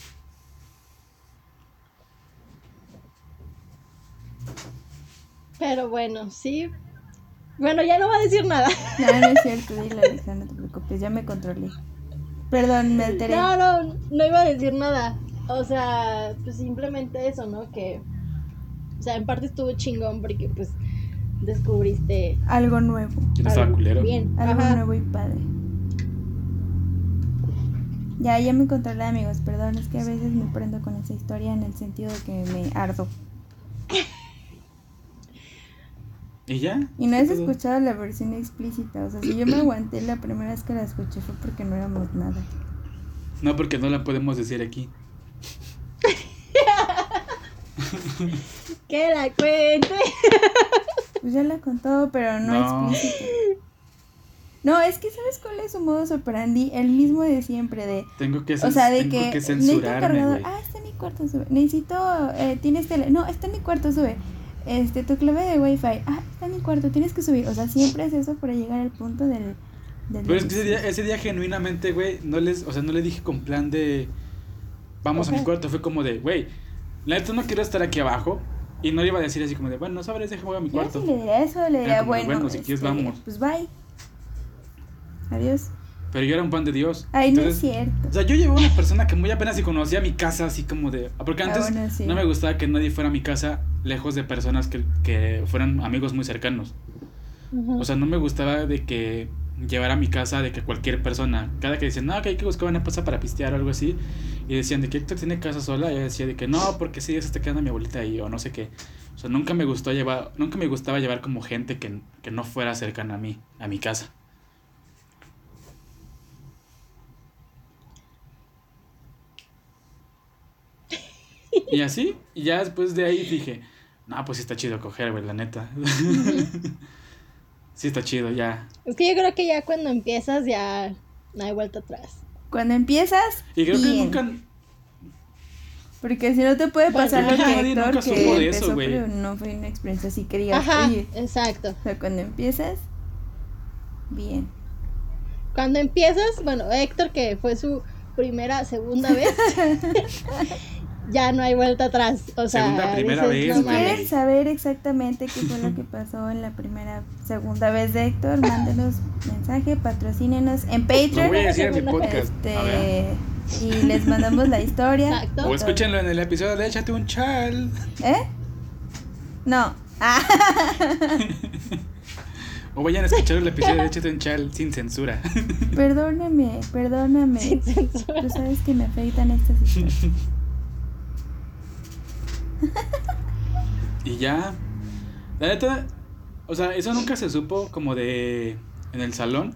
Pero bueno, sí. Bueno, ya no va a decir nada. No, no es cierto, dile, no te preocupes, ya me controlé. Perdón, me alteré. No, no, no iba a decir nada. O sea, pues simplemente eso, ¿no? Que, o sea, en parte estuvo chingón porque pues descubriste Algo nuevo. Yo no estaba algo culero. bien. Algo Ajá. nuevo y padre. Ya, ya me controlé, amigos. Perdón, es que a veces me prendo con esa historia en el sentido de que me ardo. ¿Y ya? Y no has escuchado la versión explícita. O sea, si yo me aguanté la primera vez que la escuché fue porque no éramos nada. No, porque no la podemos decir aquí. Que la cuente. Pues ya la contó, pero no, No. No, es que ¿sabes cuál es su modo operandi? El mismo de siempre, de... Tengo que, O sea, de tengo que, que censurarme, cargador. Ah, está en mi cuarto, sube. Necesito, eh, tienes tele. No, está en mi cuarto, sube. Este, tu clave de wifi. Ah, está en mi cuarto, tienes que subir. O sea, siempre es eso para llegar al punto del... del Pero es que ese día, ese día genuinamente, güey, no les, o sea, no le dije con plan de vamos a mi cuarto, fue como de, güey, la neta no quiero estar aquí abajo y no le iba a decir así como de, bueno, sabes, déjame voy a mi Yo cuarto. sí le diría eso, le diría, bueno, bueno, si quieres, vamos. pues bye. Adiós. Pero yo era un pan de Dios. Ay, no es cierto. O sea, yo llevé una persona que muy apenas y conocía mi casa, así como de. Porque Ah, antes bueno, sí. no me gustaba que nadie fuera a mi casa lejos de personas que, que fueran amigos muy cercanos. O sea, no me gustaba de que llevara a mi casa de que cualquier persona. Cada que decían, no, que hay que buscar una casa para pistear o algo así. Y decían de que Héctor tiene casa sola. Y yo decía de que no, porque sí, ya se está quedando mi abuelita ahí o no sé qué. O sea, nunca me gustó llevar, nunca me gustaba llevar como gente que, que no fuera cercana a mí, a mi casa. Y así, y ya después de ahí dije, no, pues sí está chido coger, güey, la neta. sí está chido, ya. Es que yo creo que ya cuando empiezas ya no hay vuelta atrás. Cuando empiezas, Y creo que bien. nunca, Porque si no te puede pasar lo que nadie Héctor, nunca que de eso, empezó, güey. pero no fue una experiencia así que digas, Ajá, oye, exacto. o sea, cuando empiezas, bien. Cuando empiezas, bueno, Héctor, que fue su primera, segunda vez, ya no hay vuelta atrás. O sea, Segunda, primera dices, vez, no Si quieren saber exactamente qué fue lo que pasó en la primera, segunda vez de Héctor, mándenos mensaje, patrocínenos en lo Patreon. voy a decir en mi podcast. A ver. Este, y les mandamos la historia. Exacto. O escúchenlo en el episodio de Échate un chal. ¿Eh? No. Ah, O vayan a escuchar el episodio de Échate un chal sin censura. perdóname, perdóname. Sin censura. Tú sabes que me afectan estas historias. y ya. La neta, o sea, eso nunca se supo como de. En el salón.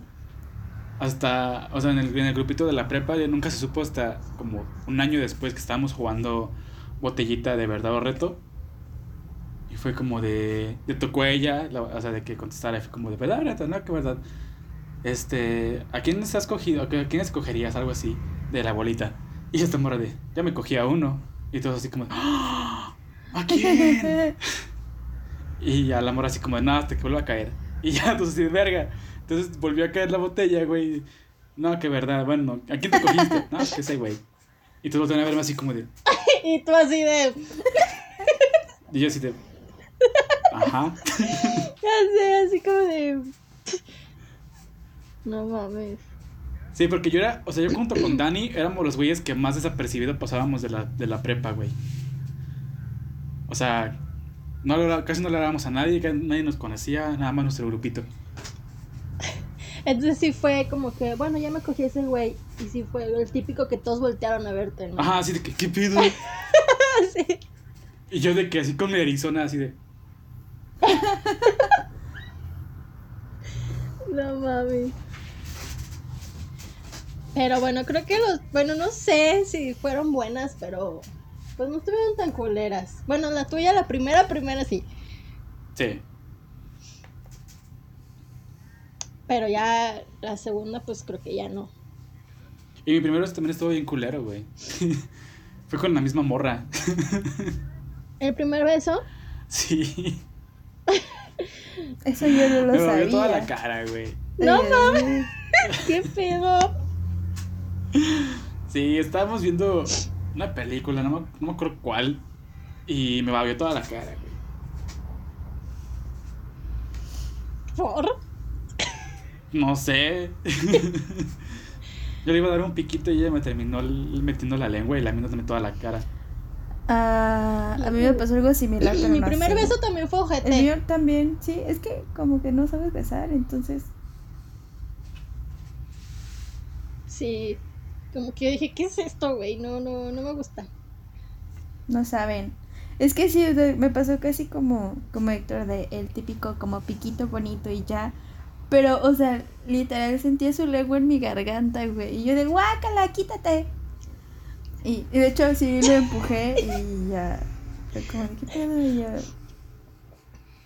Hasta. O sea, en el, en el grupito de la prepa, nunca se supo hasta como un año después que estábamos jugando botellita de verdad o reto. Y fue como de. Le tocó a ella, la- o sea, de que contestara. Fue como de verdad, reto, no, que verdad. Este. ¿A quién has cogido? ¿A quién escogerías? Algo así. De la bolita. Y esta morra de. Ya me cogí a uno. Y todos así como. "¡Ah! ¿A quién? Y ya la morra así como de, no, hasta que vuelva a caer. Y ya, entonces así de verga. Entonces volvió a caer la botella, güey. No, que verdad, bueno, ¿a quién te cogiste? No, es que sé, güey. Y todos voltean a verme así como de. Y tú así de, Y yo así de. Ajá. ya sé, así como de... No mames. Sí, porque yo era, o sea, yo junto con Dani éramos los güeyes que más desapercibido pasábamos de la, de la prepa, güey. O sea, no casi no le hablábamos a nadie, que nadie nos conocía, nada más nuestro grupito. Entonces sí fue como que, bueno, ya me cogí ese güey. Y sí fue el típico que todos voltearon a verte, ¿no? Ajá, así de que, ¿qué pido? Sí. Y yo de que así con mi Arizona, así de. No mames. Pero bueno, creo que los. Bueno, no sé si fueron buenas, pero. Pues no estuvieron tan culeras. Bueno, la tuya, la primera, primera sí. Sí. Pero ya la segunda, pues creo que ya no. Y mi primero también estuvo bien culero, güey. Fue con la misma morra. El primer beso. Sí. Eso yo no lo Me movió toda la sabía. cara, güey. No mames. ¿Qué pedo? Sí, estábamos viendo una película, no me, no me acuerdo cuál. Y me babió toda la cara, güey. ¿Por? No sé. Yo le iba a dar un piquito y ella me terminó metiendo la lengua y lamiéndome toda la cara. Ah, a mí me pasó algo similar, pero Mi no primer beso también fue El ojete. mío también, sí, es que como que no sabes besar, entonces Sí. Como que yo dije, ¿qué es esto, güey? No, no, no me gusta. no saben. Es que sí, me pasó casi como, como Héctor, de el típico como piquito bonito y ya. Pero, o sea, literal sentía su lengua en mi garganta, güey. Y yo de, guácala, quítate. Y, y de hecho sí lo empujé y ya. Fue como, de, ¿qué pedo? Y yo,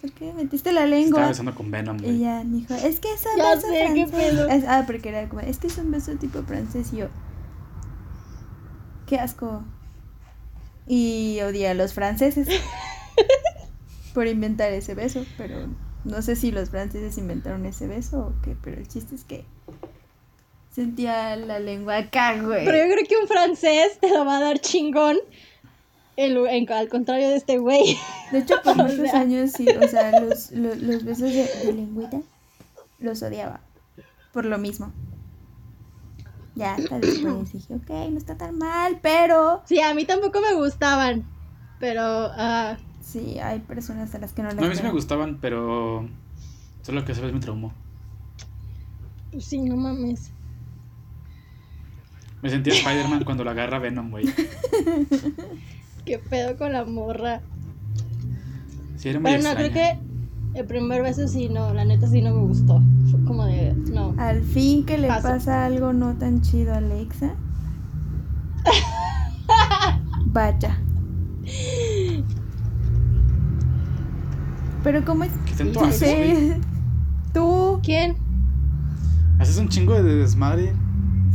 ¿por qué metiste la Estaba lengua? besando con Venom, Y güey. ya me dijo, es que es un Ya beso sé, qué francés. pedo. Es- ah, porque era como, es que es un beso tipo francés y yo. Qué asco. Y odié a los franceses por inventar ese beso, pero no sé si los franceses inventaron ese beso o qué, pero el chiste es que sentía la lengua acá, güey. Pero yo creo que un francés te lo va a dar chingón. en- al contrario de este güey. De hecho, por muchos sea. años sí, o sea, los, los, los besos de, de lengüita los odiaba. Por lo mismo. Ya hasta después dije, ok, no está tan mal, pero Sí, a mí tampoco me gustaban. Pero, ah, sí, hay personas a las que no les No, a mí sí me gustaban, pero. Solo que esa vez me traumó. pues sí, no mames. Me sentía Spider-Man cuando la agarra Venom, güey. ¿Qué pedo con la morra? Sí, era muy Pero no, extraña. creo que el primer beso sí, no, la neta sí no me gustó. Fue como de, no. Al fin que le Paso. pasa algo no tan chido a Alexa. Vaya. Pero ¿cómo es? ¿Qué tanto haces, güey? Tú ¿Quién? Haces un chingo de desmadre.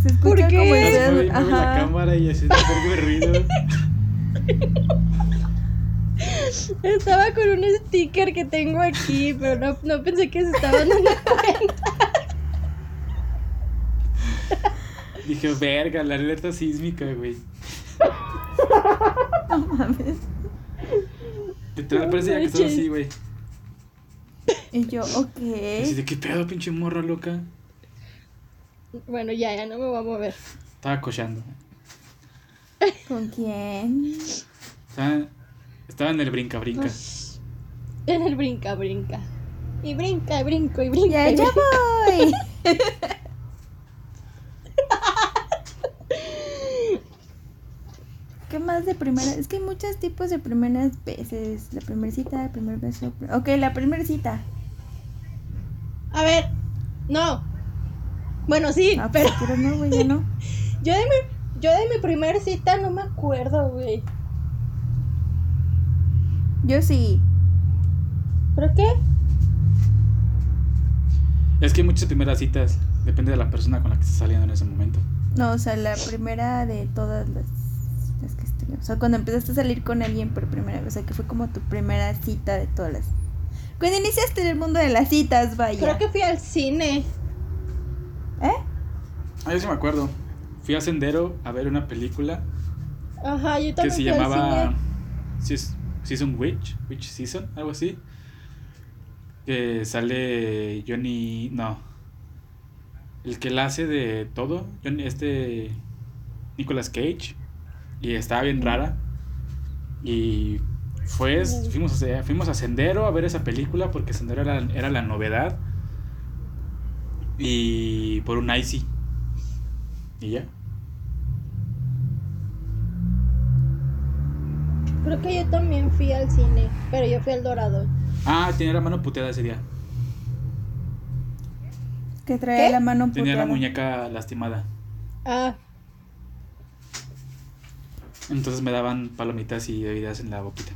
se escucha ¿Por qué? como Mueve, el mueve la ajá. cámara y vergo de ruido. Estaba con un sticker que tengo aquí, pero no, no pensé que se estaban dando cuenta. Dije, verga, la alerta sísmica, güey. No mames. Literal, No parece ya que estaba así, güey. Y yo, Así ok. de, ¿qué pedo, pinche morra loca? Bueno, ya, ya no me voy a mover. Estaba cochando. ¿Con quién? Estaba, estaba en el brinca-brinca. En el brinca, brinca. Y brinca, y brinco, y brinca. Ya, y ya voy. ¿Qué más de primera? Es que hay muchos tipos de primeras veces. La primera cita, el primer beso. Ok, la primera cita. A ver, no. Bueno, sí, Ah, pues, pero no, güey, ya no. yo de mi, yo de mi primer cita no me acuerdo, güey. Yo sí. ¿Pero qué? Es que hay muchas primeras citas. Depende de la persona con la que estés saliendo en ese momento. No, o sea, la primera de todas las, las que estuve. O sea, cuando empezaste a salir con alguien por primera vez. O sea, que fue como tu primera cita de todas las. Cuando iniciaste en el mundo de las citas, vaya. Creo que fui al cine. ¿Eh? Ah, yo sí me acuerdo. Fui a Sendero a ver una película Ajá, yo que también se fui al llamaba cine. Seas- Season Witch, Witch Season, algo así. Que sale Johnny, no, el que la hace de todo, Johnny, este Nicolas Cage, y estaba bien rara. Y fue, fuimos a, fuimos a Sendero a ver esa película porque Sendero era, era la novedad. Y por un Icy. Y ya. Creo que yo también fui al cine, pero yo fui al Dorado. Ah, tenía la mano puteada ese día. Que trae ¿Qué? la mano Tenía la puteada. muñeca lastimada. Ah, Entonces me daban palomitas y bebidas en la boquita.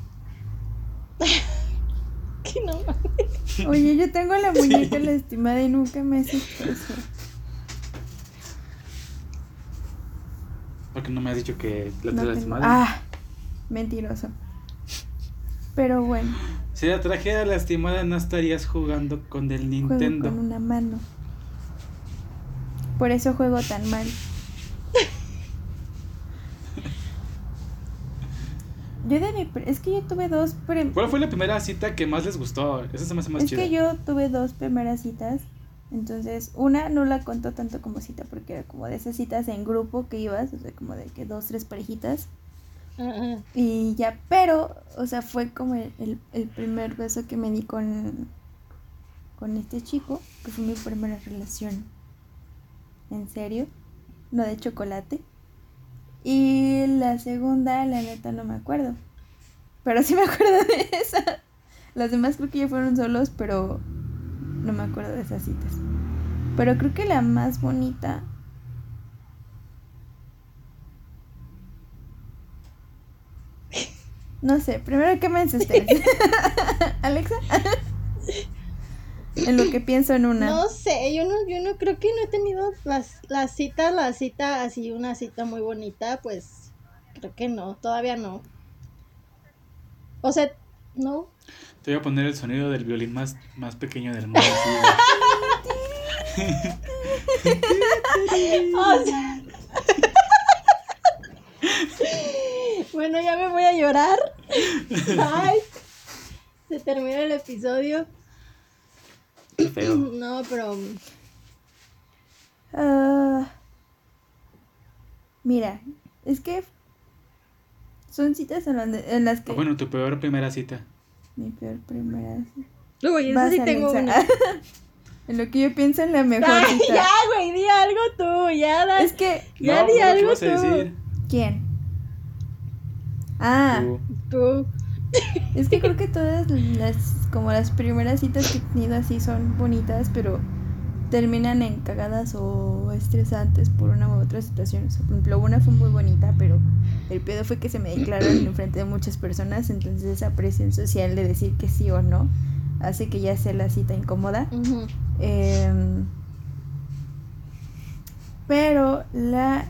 que no mames. Oye, yo tengo la muñeca lastimada y nunca me haces eso. Porque no me has dicho que la No tengo- lastimada. Ah, mentiroso. Pero bueno, Si la trajera lastimada, no estarías jugando con el juego Nintendo. con una mano. Por eso juego tan mal. Yo de mi... Es que yo tuve dos... ¿Cuál fue la primera cita que más les gustó? Esa se me hace más Es chida. que yo tuve dos primeras citas. Entonces, una no la contó tanto como cita porque era como de esas citas en grupo que ibas, o sea, como de que dos, tres parejitas. Y ya, pero, o sea, fue como el, el- el primer beso que me di con, con este chico, que fue mi primera relación. En serio, no de chocolate. Y la segunda, la neta, no me acuerdo. Pero sí me acuerdo de esa. Las demás creo que ya fueron solos, pero no me acuerdo de esas citas. Pero creo que la más bonita No sé, primero que me desesperes. Alexa. en lo que pienso en una. No sé, yo no, yo no creo que no he tenido las, las citas, la cita así, una cita muy bonita, pues creo que no, todavía no. O sea, no. Te voy a poner el sonido del violín más, más pequeño del mundo. O sea- bueno, ya me voy a llorar. Ay, se termina el episodio. Qué feo. No, pero Ah, Mira, es que son citas en, donde- en las que... O bueno, tu peor primera cita. Mi peor primera cita. Uy, Vas, eso sí tengo una. en lo que yo pienso en la mejor Ay, cita. ya, güey, di algo tú, ya da. Es que... Ya no, di pues, ¿qué algo tú. decir? ¿Quién? Ah, Tú. Tú. es que creo que todas las... Como las primeras citas que he tenido así son bonitas, pero terminan en cagadas o estresantes por una u otra situación. O sea, por ejemplo, una fue muy bonita, pero el pedo fue que se me declararon en frente de muchas personas, entonces esa presión social de decir que sí o no hace que ya sea la cita incómoda. Em, pero la...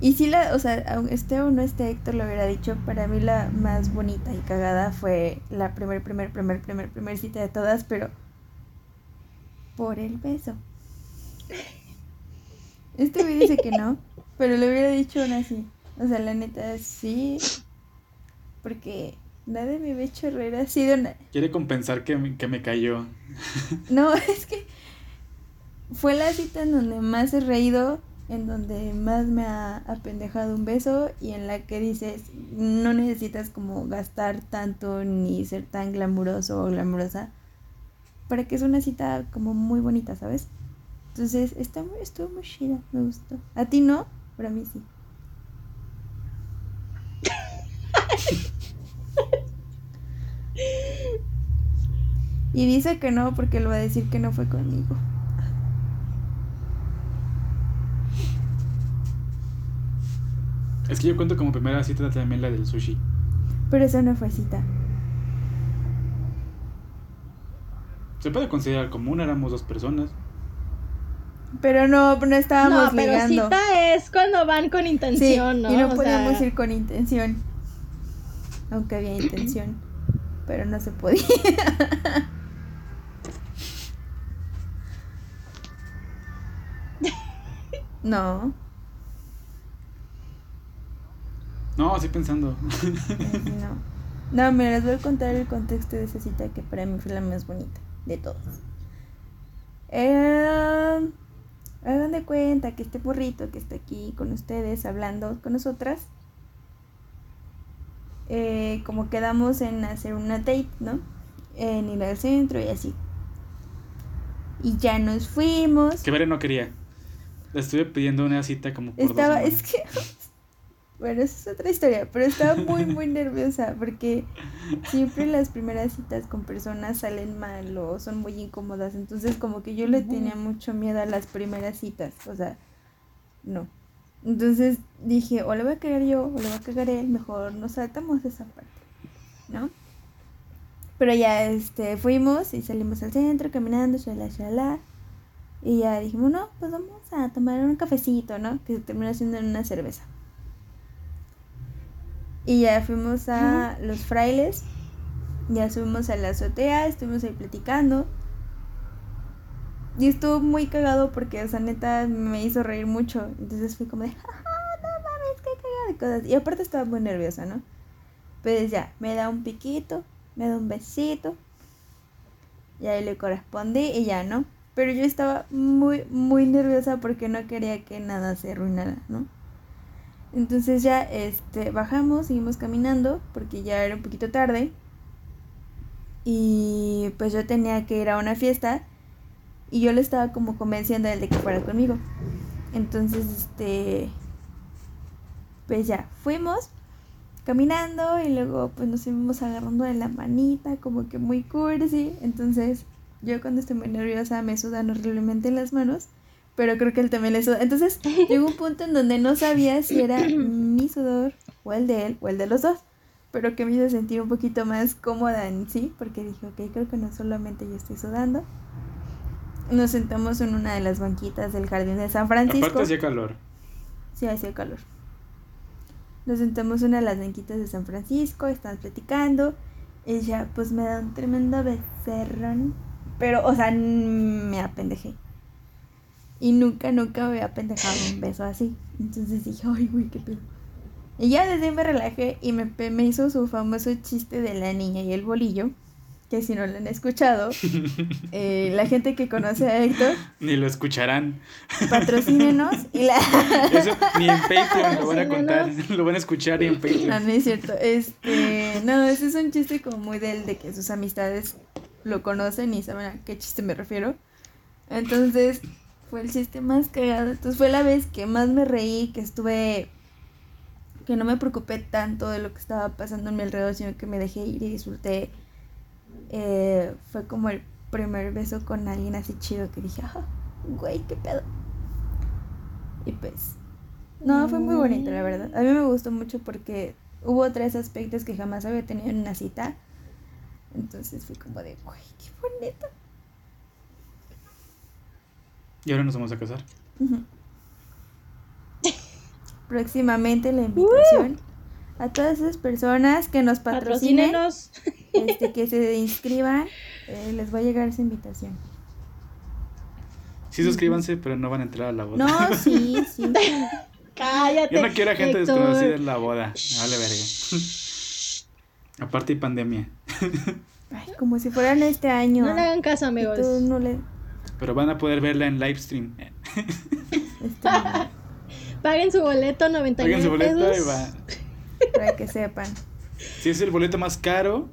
Y sí la, o sea, aunque esté o no esté Héctor lo hubiera dicho, para mí la más bonita y cagada fue la primer, primer, primer, primer, primer cita de todas, pero por el beso. Este güey dice que no, pero le hubiera dicho aún así. O sea, la neta, sí. Porque nadie me hecho reír así de una... Quiere compensar que, me- que me cayó. No, es que fue la cita en donde más he reído, en donde más me ha apendejado un beso y en la que dices, no necesitas como gastar tanto ni ser tan glamuroso o glamurosa para que es una cita como muy bonita, ¿sabes? Entonces, está muy, estuvo muy chida, me gustó. ¿A ti no? Pero a mí sí. Y dice que no porque lo va a decir que no fue conmigo. Es que yo cuento como primera cita también la del sushi. Pero eso no fue cita. Se puede considerar común, éramos dos personas. Pero no, no estábamos No, pero ligando. cita es cuando van con Sí, intención, ¿no? y no O podíamos sea, ir con intención. Aunque había intención. Pero no se podía. No, No, estoy pensando. no. No, me les voy a contar el contexto de esa cita que para mí fue la más bonita de todas. Eh, hagan de cuenta que este burrito que está aquí con ustedes hablando con nosotras, eh, como quedamos en hacer una date, ¿no? En ir al centro y así. Y ya nos fuimos. Que Bere no quería. Le estuve pidiendo una cita como por Estaba, dos es que, bueno, esa es otra historia, pero estaba muy, muy nerviosa porque siempre las primeras citas con personas salen mal o son muy incómodas, entonces como que yo le tenía mucho miedo a las primeras citas, o sea, no. Entonces dije, o le voy a cagar yo o le voy a cagar él, mejor nos saltamos esa parte, ¿no? Pero ya este, fuimos y salimos al centro caminando, shalala, shalala. Y ya dijimos, no, pues vamos a tomar un cafecito, ¿no? Que se terminó haciendo en una cerveza. Y ya fuimos a los frailes, ya subimos a la azotea, estuvimos ahí platicando. Y estuvo muy cagado porque, o sea, neta, me hizo reír mucho. Entonces fui como de, jaja, no mames, qué cagada de cosas. Y aparte estaba muy nerviosa, ¿no? Pues ya, me da un piquito, me da un besito. Y ahí le correspondí y ya, ¿no? Pero yo estaba muy, muy nerviosa porque no quería que nada se arruinara, ¿no? Entonces ya este, bajamos, seguimos caminando porque ya era un poquito tarde. Y pues yo tenía que ir a una fiesta y yo le estaba como convenciendo a él de que fuera conmigo. Entonces, este, pues ya fuimos caminando y luego pues nos íbamos agarrando de la manita, como que muy cursi. Entonces yo cuando estoy muy nerviosa me sudan horriblemente las manos, pero creo que él también le suda. Entonces llegó un punto en donde no sabía si era mi sudor o el de él o el de los dos, pero que me hizo sentir un poquito más cómoda en sí, porque dije, ok, creo que no solamente yo estoy sudando. Nos sentamos en una de las banquitas del jardín de San Francisco. Aparte hacía calor. Sí, hacía calor. Nos sentamos en una de las banquitas de San Francisco, estamos platicando. Ella pues me da un tremendo becerrón. Pero, o sea, me apendejé. Y nunca, nunca me había apendejado un beso así. Entonces dije, ay, güey, qué pedo. Y ya desde ahí me relajé y me, me hizo su famoso chiste de la niña y el bolillo. que si no lo han escuchado, eh, la gente que conoce a Héctor, Ni lo escucharán. patrocínenos y la... Eso ni en Patreon lo van a contar. Lo van a escuchar y en No, Patreon. no es cierto. Este, no, ese es un chiste como muy del de que sus amistades lo conocen y saben a qué chiste me refiero. Entonces, fue el chiste más cagado. Entonces, fue la vez que más me reí, que estuve. que no me preocupé tanto de lo que estaba pasando en mi alrededor, sino que me dejé ir y disfruté. Eh, fue como el primer beso con alguien así chido que dije, ajá, güey, qué pedo. Y pues. No, fue muy bonito, la verdad. A mí me gustó mucho porque hubo tres aspectos que jamás había tenido en una cita. Entonces fue como de, güey, qué bonito. Y ahora nos vamos a casar. Próximamente la invitación a todas esas personas que nos patrocinen, este, que se inscriban, eh, les va a llegar esa invitación. Sí, suscríbanse, pero no van a entrar a la boda. No, sí, sí. Cállate. Yo no quiero a gente Héctor. desconocida en la boda. Vale, verga. Aparte pandemia. Ay, como si fueran este año. No le hagan caso, amigos. tú no le- Pero van a poder verla en live stream. Paguen su boleto, 99 Oigan su boleto y pesos. va. para que sepan. Si es el boleto más caro,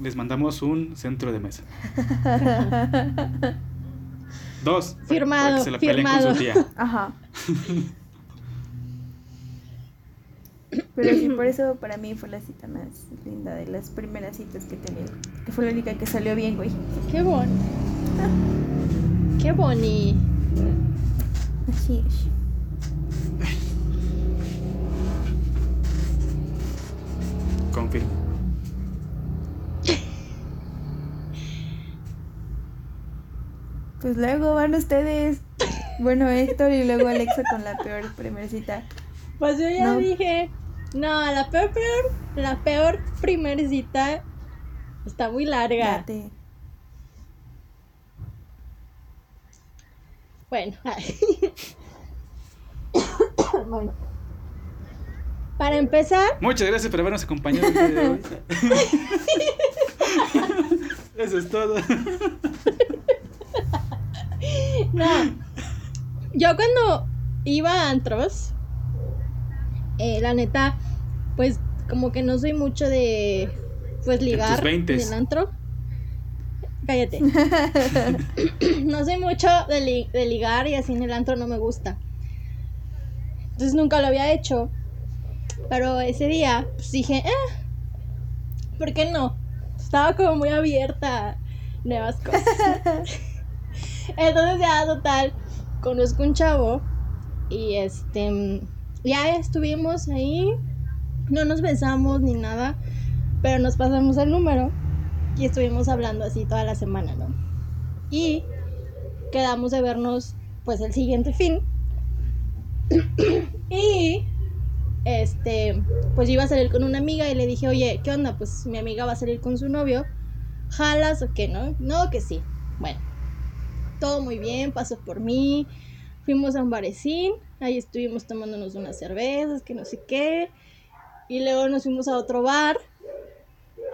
les mandamos un centro de mesa. Dos. Firmado, para que se la peleen con firmado. su tía. Ajá. Pero sí, por eso para mí fue la cita más linda de las primeras citas que he tenido. Que fue la única que salió bien, güey. Qué bon. Qué boni. Así es. Confirmo. Pues luego van ustedes. Bueno, Héctor y luego Alexa con la peor primera cita. Pues yo ya No. dije. No, la peor, peor, la peor primer cita está muy larga. Date. Bueno. bueno. Para empezar, Muchas gracias por habernos acompañado el día de hoy. Eso es todo. no. Yo cuando iba a antros, eh, la neta, pues como que no soy mucho de, pues ligar en el antro. Cállate. no soy mucho de, li- de ligar y así en el antro no me gusta. Entonces nunca lo había hecho. Pero ese día, pues dije, eh, ¿por qué no? Estaba como muy abierta a nuevas cosas. Entonces ya total, conozco un chavo y este ya estuvimos ahí, no nos besamos ni nada, pero nos pasamos el número y estuvimos hablando así toda la semana, ¿no? Y quedamos de vernos pues el siguiente fin. y este, pues yo iba a salir con una amiga y le dije, oye, ¿qué onda? Pues mi amiga va a salir con su novio. ¿Jalas o qué, no? No, que sí. Bueno, todo muy bien, pasó por mí. Fuimos a un barecín, ahí estuvimos tomándonos unas cervezas, que no sé qué. Y luego nos fuimos a otro bar,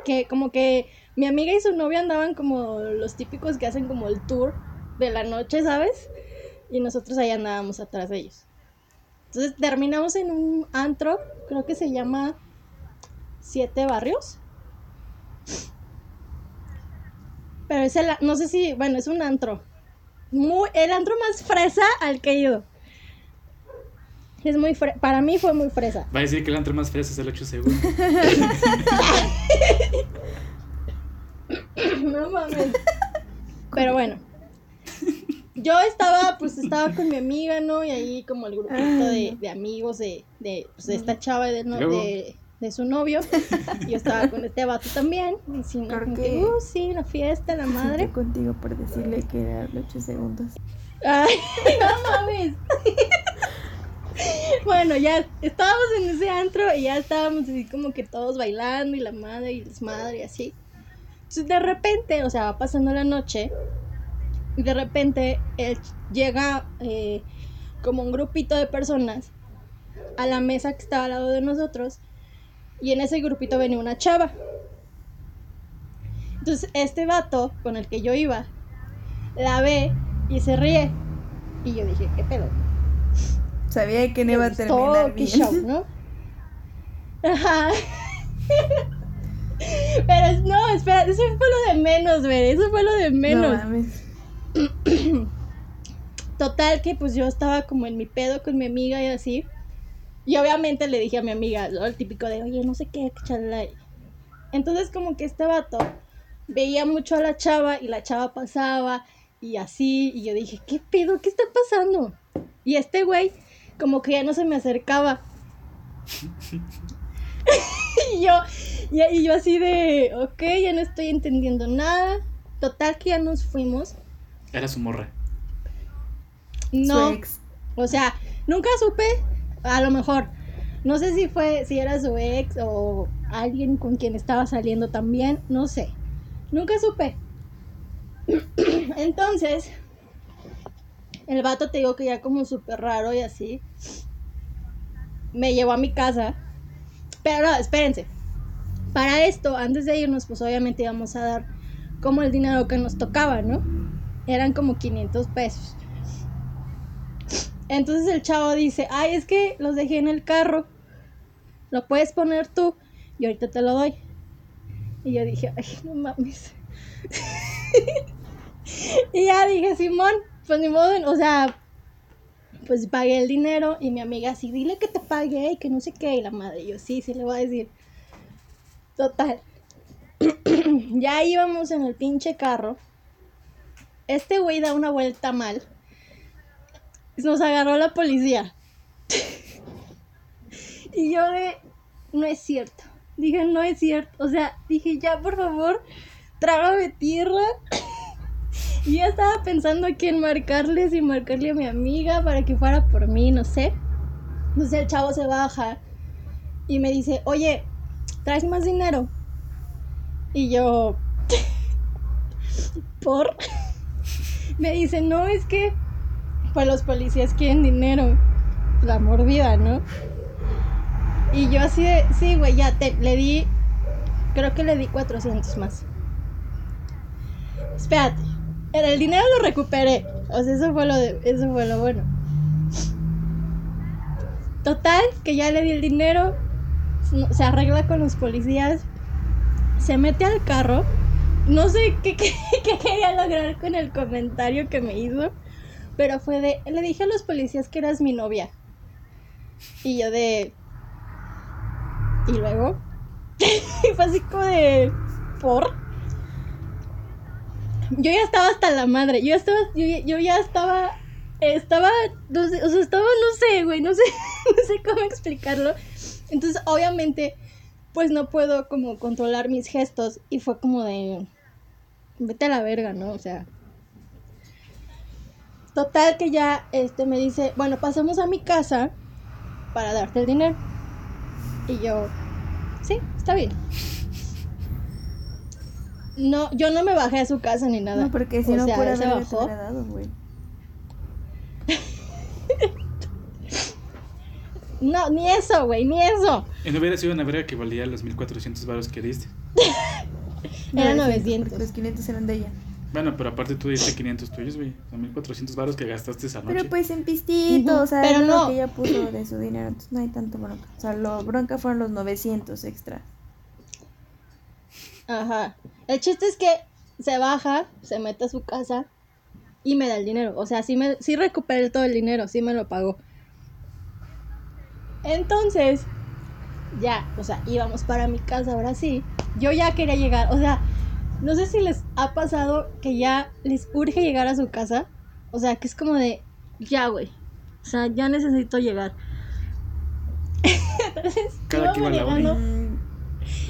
que como que mi amiga y su novia andaban como los típicos que hacen como el tour de la noche, ¿sabes? Y nosotros ahí andábamos atrás de ellos. Entonces terminamos en un antro, creo que se llama Siete Barrios. Pero es el, no sé si, bueno, es un antro. Muy, el antro más fresa al que he ido. Es muy fre- para mí fue muy fresa. Va a decir que el antro más fresco es el 8 segundos. No mames. Pero bueno. Yo estaba, pues estaba con mi amiga, ¿no? Y ahí como el grupito de, de amigos de, de, pues, de esta chava de, no- de, de su novio. Yo estaba con este vato también. Y sí, ¿no? Como que- uh, sí, la fiesta, la madre. Contigo por decirle que era 8 segundos. Ay, no mames. Bueno, ya estábamos en ese antro y ya estábamos así como que todos bailando y la madre y desmadre y así. Entonces de repente, o sea, va pasando la noche y de repente él llega eh, como un grupito de personas a la mesa que estaba al lado de nosotros y en ese grupito venía una chava. Entonces este vato con el que yo iba, la ve y se ríe. Y yo dije, ¿qué pedo? Sabía que no iba a terminar qué bien. show, ¿no? Ajá. Pero no, espera, eso fue lo de menos, güey. Eso fue lo de No menos. mames. Total que pues yo estaba como en mi pedo con mi amiga y así. Y obviamente le dije a mi amiga, ¿no? el típico de, oye, no sé qué, chalala. Entonces como que este vato veía mucho a la chava y la chava pasaba y así. Y yo dije, ¿qué pedo? ¿Qué está pasando? Y este güey como que ya no se me acercaba. y yo, y, y yo así de, ok, ya no estoy entendiendo nada. Total que ya nos fuimos. Era su morra. No. Su ex. O sea, nunca supe, a lo mejor, no sé si fue, si era su ex o alguien con quien estaba saliendo también, no sé. Nunca supe. Entonces, el vato te digo que ya como súper raro y así, me llevó a mi casa. Pero espérense. Para esto, antes de irnos, pues obviamente íbamos a dar como el dinero que nos tocaba, ¿no? Eran como 500 pesos. Entonces el chavo dice, ay, es que los dejé en el carro. Lo puedes poner tú y ahorita te lo doy. Y yo dije, ay, no mames. y ya dije, Simón, pues ni modo, o sea, pues pagué el dinero y mi amiga así, dile que te pagué y que no sé qué. Y la madre, yo sí, sí le voy a decir. Total. ya íbamos en el pinche carro. Este güey da una vuelta mal. Nos agarró la policía. y yo de, no es cierto. Dije, no es cierto. O sea, dije, ya, por favor, trágame tierra. Y estaba pensando a quién marcarles y marcarle a mi amiga para que fuera por mí, no sé. Entonces el chavo se baja y me dice, oye, ¿traes más dinero? Y yo, ¿por? me dice, no, es que pues los policías quieren dinero. La mordida, ¿no? Y yo así de, sí, güey, ya te, le di, creo que le di 400 más. Espérate, el dinero lo recuperé. O sea, eso fue lo, de, eso fue lo bueno. Total, que ya le di el dinero, se arregla con los policías, se mete al carro. No sé qué, qué, quería lograr con el comentario que me hizo. Pero fue de, le dije a los policías que eras mi novia. Y yo de... Y luego... fue así como de... ¿Por? Yo ya estaba hasta la madre. Yo, estaba, yo, yo ya estaba... Estaba... No sé, o sea, estaba, no sé, güey. No sé, no sé cómo explicarlo. Entonces, obviamente, pues no puedo como controlar mis gestos. Y fue como de... Vete a la verga, ¿no? O sea... Total que ya este me dice, bueno, pasamos a mi casa para darte el dinero. Y yo, sí, está bien. No, yo no me bajé a su casa ni nada. No, porque si O no sea, fuera se bajó. hubiera dado, güey. No, ni eso, güey, ni eso. Y no hubiera sido una verga que valía los 1400 varos que diste. Era 900, 900. porque Los 500 eran de ella. Bueno, pero aparte tú diste 500 tuyos, güey. Son 1400 varos que gastaste esa noche. Pero pues en pistito, Ujú, o sea, pero lo no. que ella puso de su dinero, entonces no hay tanto bronca. O sea, lo bronca fueron los 900 extra. Ajá. El chiste es que se baja, se mete a su casa y me da el dinero. O sea, sí, me, sí recuperé todo el dinero, sí me lo pagó. Entonces, ya, o sea, íbamos para mi casa ahora sí. Yo ya quería llegar, o sea, no sé si les ha pasado que ya les urge llegar a su casa. O sea, que es como de, ya, güey. O sea, ya necesito llegar. Entonces, Cada que iba la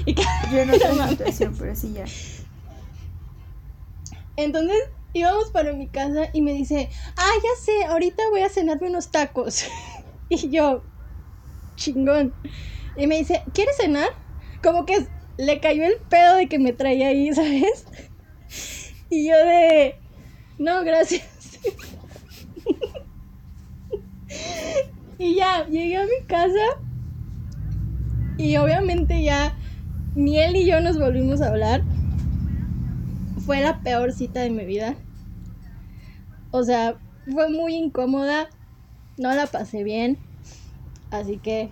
y yo no mames. situación, pero sí ya. Entonces íbamos para mi casa y me dice, ah, ya sé, ahorita voy a cenarme unos tacos. y yo, chingón. Y me dice, ¿quieres cenar? Como que le cayó el pedo de que me traía ahí, ¿sabes? Y yo de, no, gracias. y ya, llegué a mi casa y obviamente ya ni él ni yo nos volvimos a hablar. fue la peor cita de mi vida. O sea, fue muy incómoda. No la pasé bien. Así que,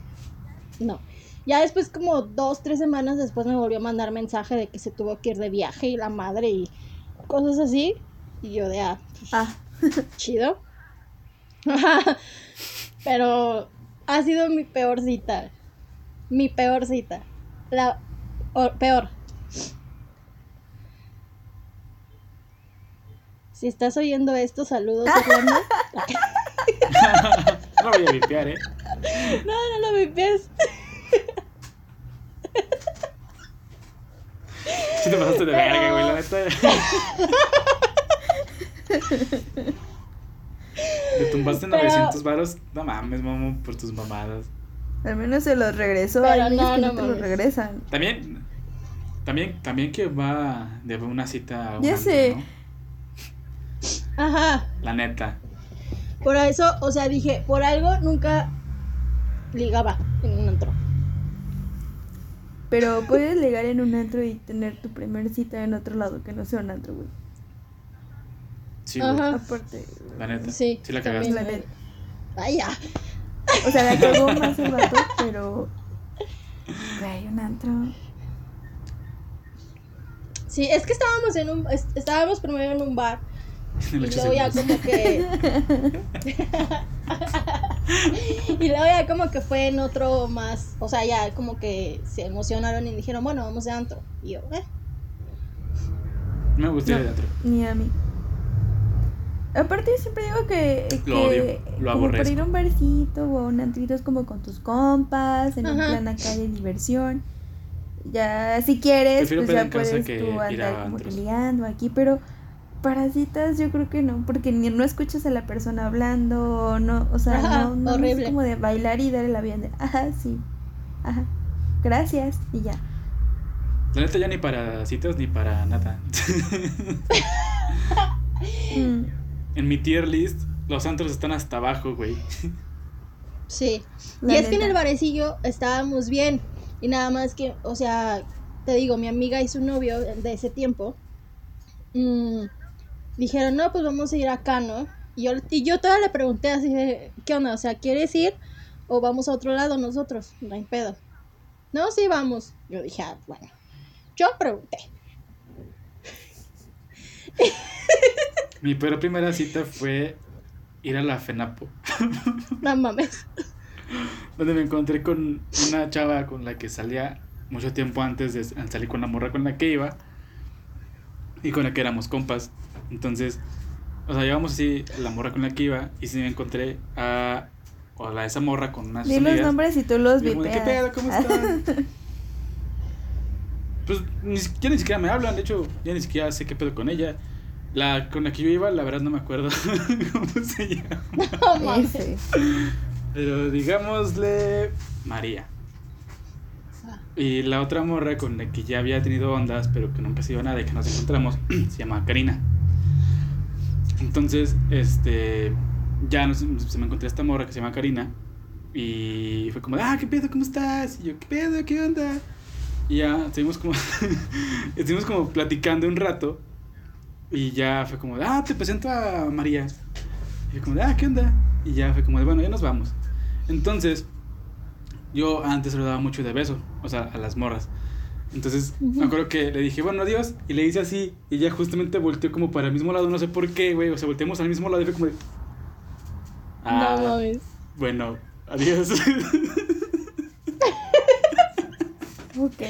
no. Ya después, como dos, tres semanas después, me volvió a mandar mensaje de que se tuvo que ir de viaje y la madre y cosas así. Y yo de, ah, pues, Ah, chido. Pero ha sido mi peor cita. Mi peor cita. La o- peor. Si estás oyendo esto, saludos, Orlando. No lo voy a limpiar, ¿eh? No, no lo vipies. Sí te pasaste de verga, güey, la neta. Te tumbaste Pero- 900 varos. No mames, mamo, por tus mamadas. al menos se los regresó. Pero Hay güeyes no, que no no te los mames. regresan. También, también, también que va de una cita a un Ya sé. ¿no? Ajá. La neta. Por eso, o sea, dije, por algo nunca ligaba en un antro. Pero puedes ligar en un antro y tener tu primer cita en otro lado que no sea un antro, güey. Sí, güey. Ajá. Aparte, La neta. Sí, Sí la cagaste. la neta. Vaya. O sea, la cagó más el vato, pero. Güey, un antro. Sí, es que estábamos en un es- estábamos primero en un bar y luego ya 800. como que y luego ya como que fue en otro más, o sea, ya como que se emocionaron y dijeron, "Bueno, vamos de antro." Y yo, "Eh, Me gusta ir No. de antro. Ni a mí. Aparte, yo siempre digo que. que Lo odio, lo como para aborrezco. ir a un barcito o a un antrito es como con tus compas, en un Ajá. plan acá de diversión. Ya, si quieres, Prefiero pues ya puedes que tú andar ligando aquí, pero para citas yo creo que no, porque ni no escuchas a la persona hablando, o no, o sea, Ajá, no, no horrible. es como de bailar y darle la vida de, ajá, sí, ajá, gracias, y ya. La neta ya ni para citas ni para nada. Mm, en mi tier list, los antros están hasta abajo, güey. Sí. La y es que en el barecillo estábamos bien. Y nada más que, o sea, te digo, mi amiga y su novio de ese tiempo mm, dijeron, no, pues vamos a ir acá, ¿no? Y yo, y yo todavía le pregunté así de, ¿qué onda? O sea, ¿quieres ir o vamos a otro lado nosotros? No hay pedo. No, sí, vamos. Yo dije, ah, bueno. Yo pregunté. Mi peor primera cita fue ir a la FENAPO, No mames. Donde me encontré con una chava con la que salía mucho tiempo antes de salir con la morra con la que iba y con la que éramos compas. Entonces, o sea, llevamos así la morra con la que iba y sí me encontré a, o a la, esa morra con unas Di los nombres y tú los de, ¿Qué pedo? ¿Cómo están? pues ni, ya ni siquiera me hablan, de hecho, ya ni siquiera sé qué pedo con ella. La con la que yo iba, la verdad no me acuerdo cómo se llama. No. Pero digámosle María. Ah. Y la otra morra con la que ya había tenido ondas, pero que nunca se iba a nada y que nos encontramos, se llama Karina. Entonces, este, ya nos- se me encontré esta morra que se llama Karina. Y fue como, ah, ¿qué pedo? ¿Cómo estás? Y yo, ¿qué pedo? ¿Qué onda? Y ya estuvimos como, estuvimos como platicando un rato. Y ya fue como, ah, te presento a María. Y yo como, ah, ¿qué onda? Y ya fue como bueno, ya nos vamos. Entonces, yo antes se lo daba mucho de beso, o sea, a las morras. Entonces, me acuerdo que le dije, bueno, adiós, y le hice así, y ya justamente volteó como para el mismo lado, no sé por qué, güey, o sea, volteamos al mismo lado y fue como de... Ah, No bueno, adiós. Ok.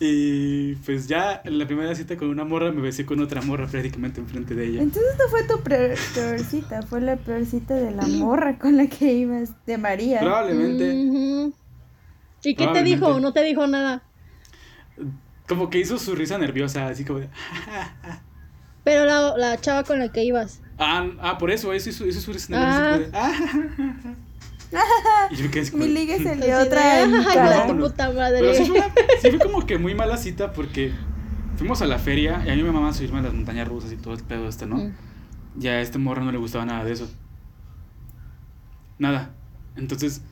Y pues ya en la primera cita con una morra me besé con otra morra prácticamente enfrente de ella. Entonces no fue tu peor, peor cita, fue la peor cita de la morra con la que ibas, de María. Probablemente. ¿Y qué te dijo o no te dijo nada? Como que hizo su risa nerviosa, así como de... Pero la, la chava con la que ibas. Ah, ah, por eso, eso hizo, hizo su risa nerviosa. así como de, "Ah". y yo me quedé Mi salió de, otra en mi "Ay, cara. hijo de tu Vámonos. puta Pero madre. sí fue, una- sí fue como que muy mala cita porque fuimos a la feria y a mí me mamaba subirme a las montañas rusas y todo el pedo este, ¿no? Mm. Y a este morro no le gustaba nada de eso. Nada. Entonces,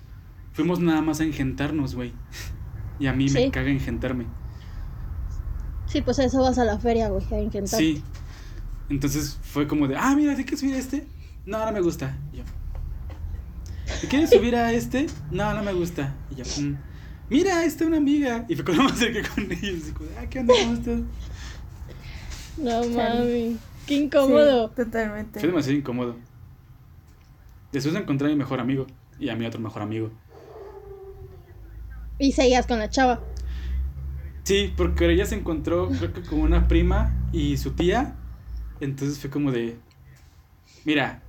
fuimos nada más a engentarnos, güey. Y a mí me Sí. caga engentarme. Sí, pues a eso vas a la feria, güey, a intentar. Sí. Entonces fue como de, ah, mira, ¿te quieres subir este? No, no me gusta. Y yo. ¿Te quieres subir a este? No, no me gusta. Y yo, "Mm, mira, esta es una amiga. Y fue cuando me acerqué con ellos. Y como, ah, ¿qué onda? ¿Cómo estás? No mami. Qué incómodo. Sí, totalmente. Fue demasiado incómodo. Después encontré a mi mejor amigo y a mi otro mejor amigo. Y seguías con la chava. Sí, porque ella se encontró, creo que con una prima y su tía. Entonces fue como de, mira,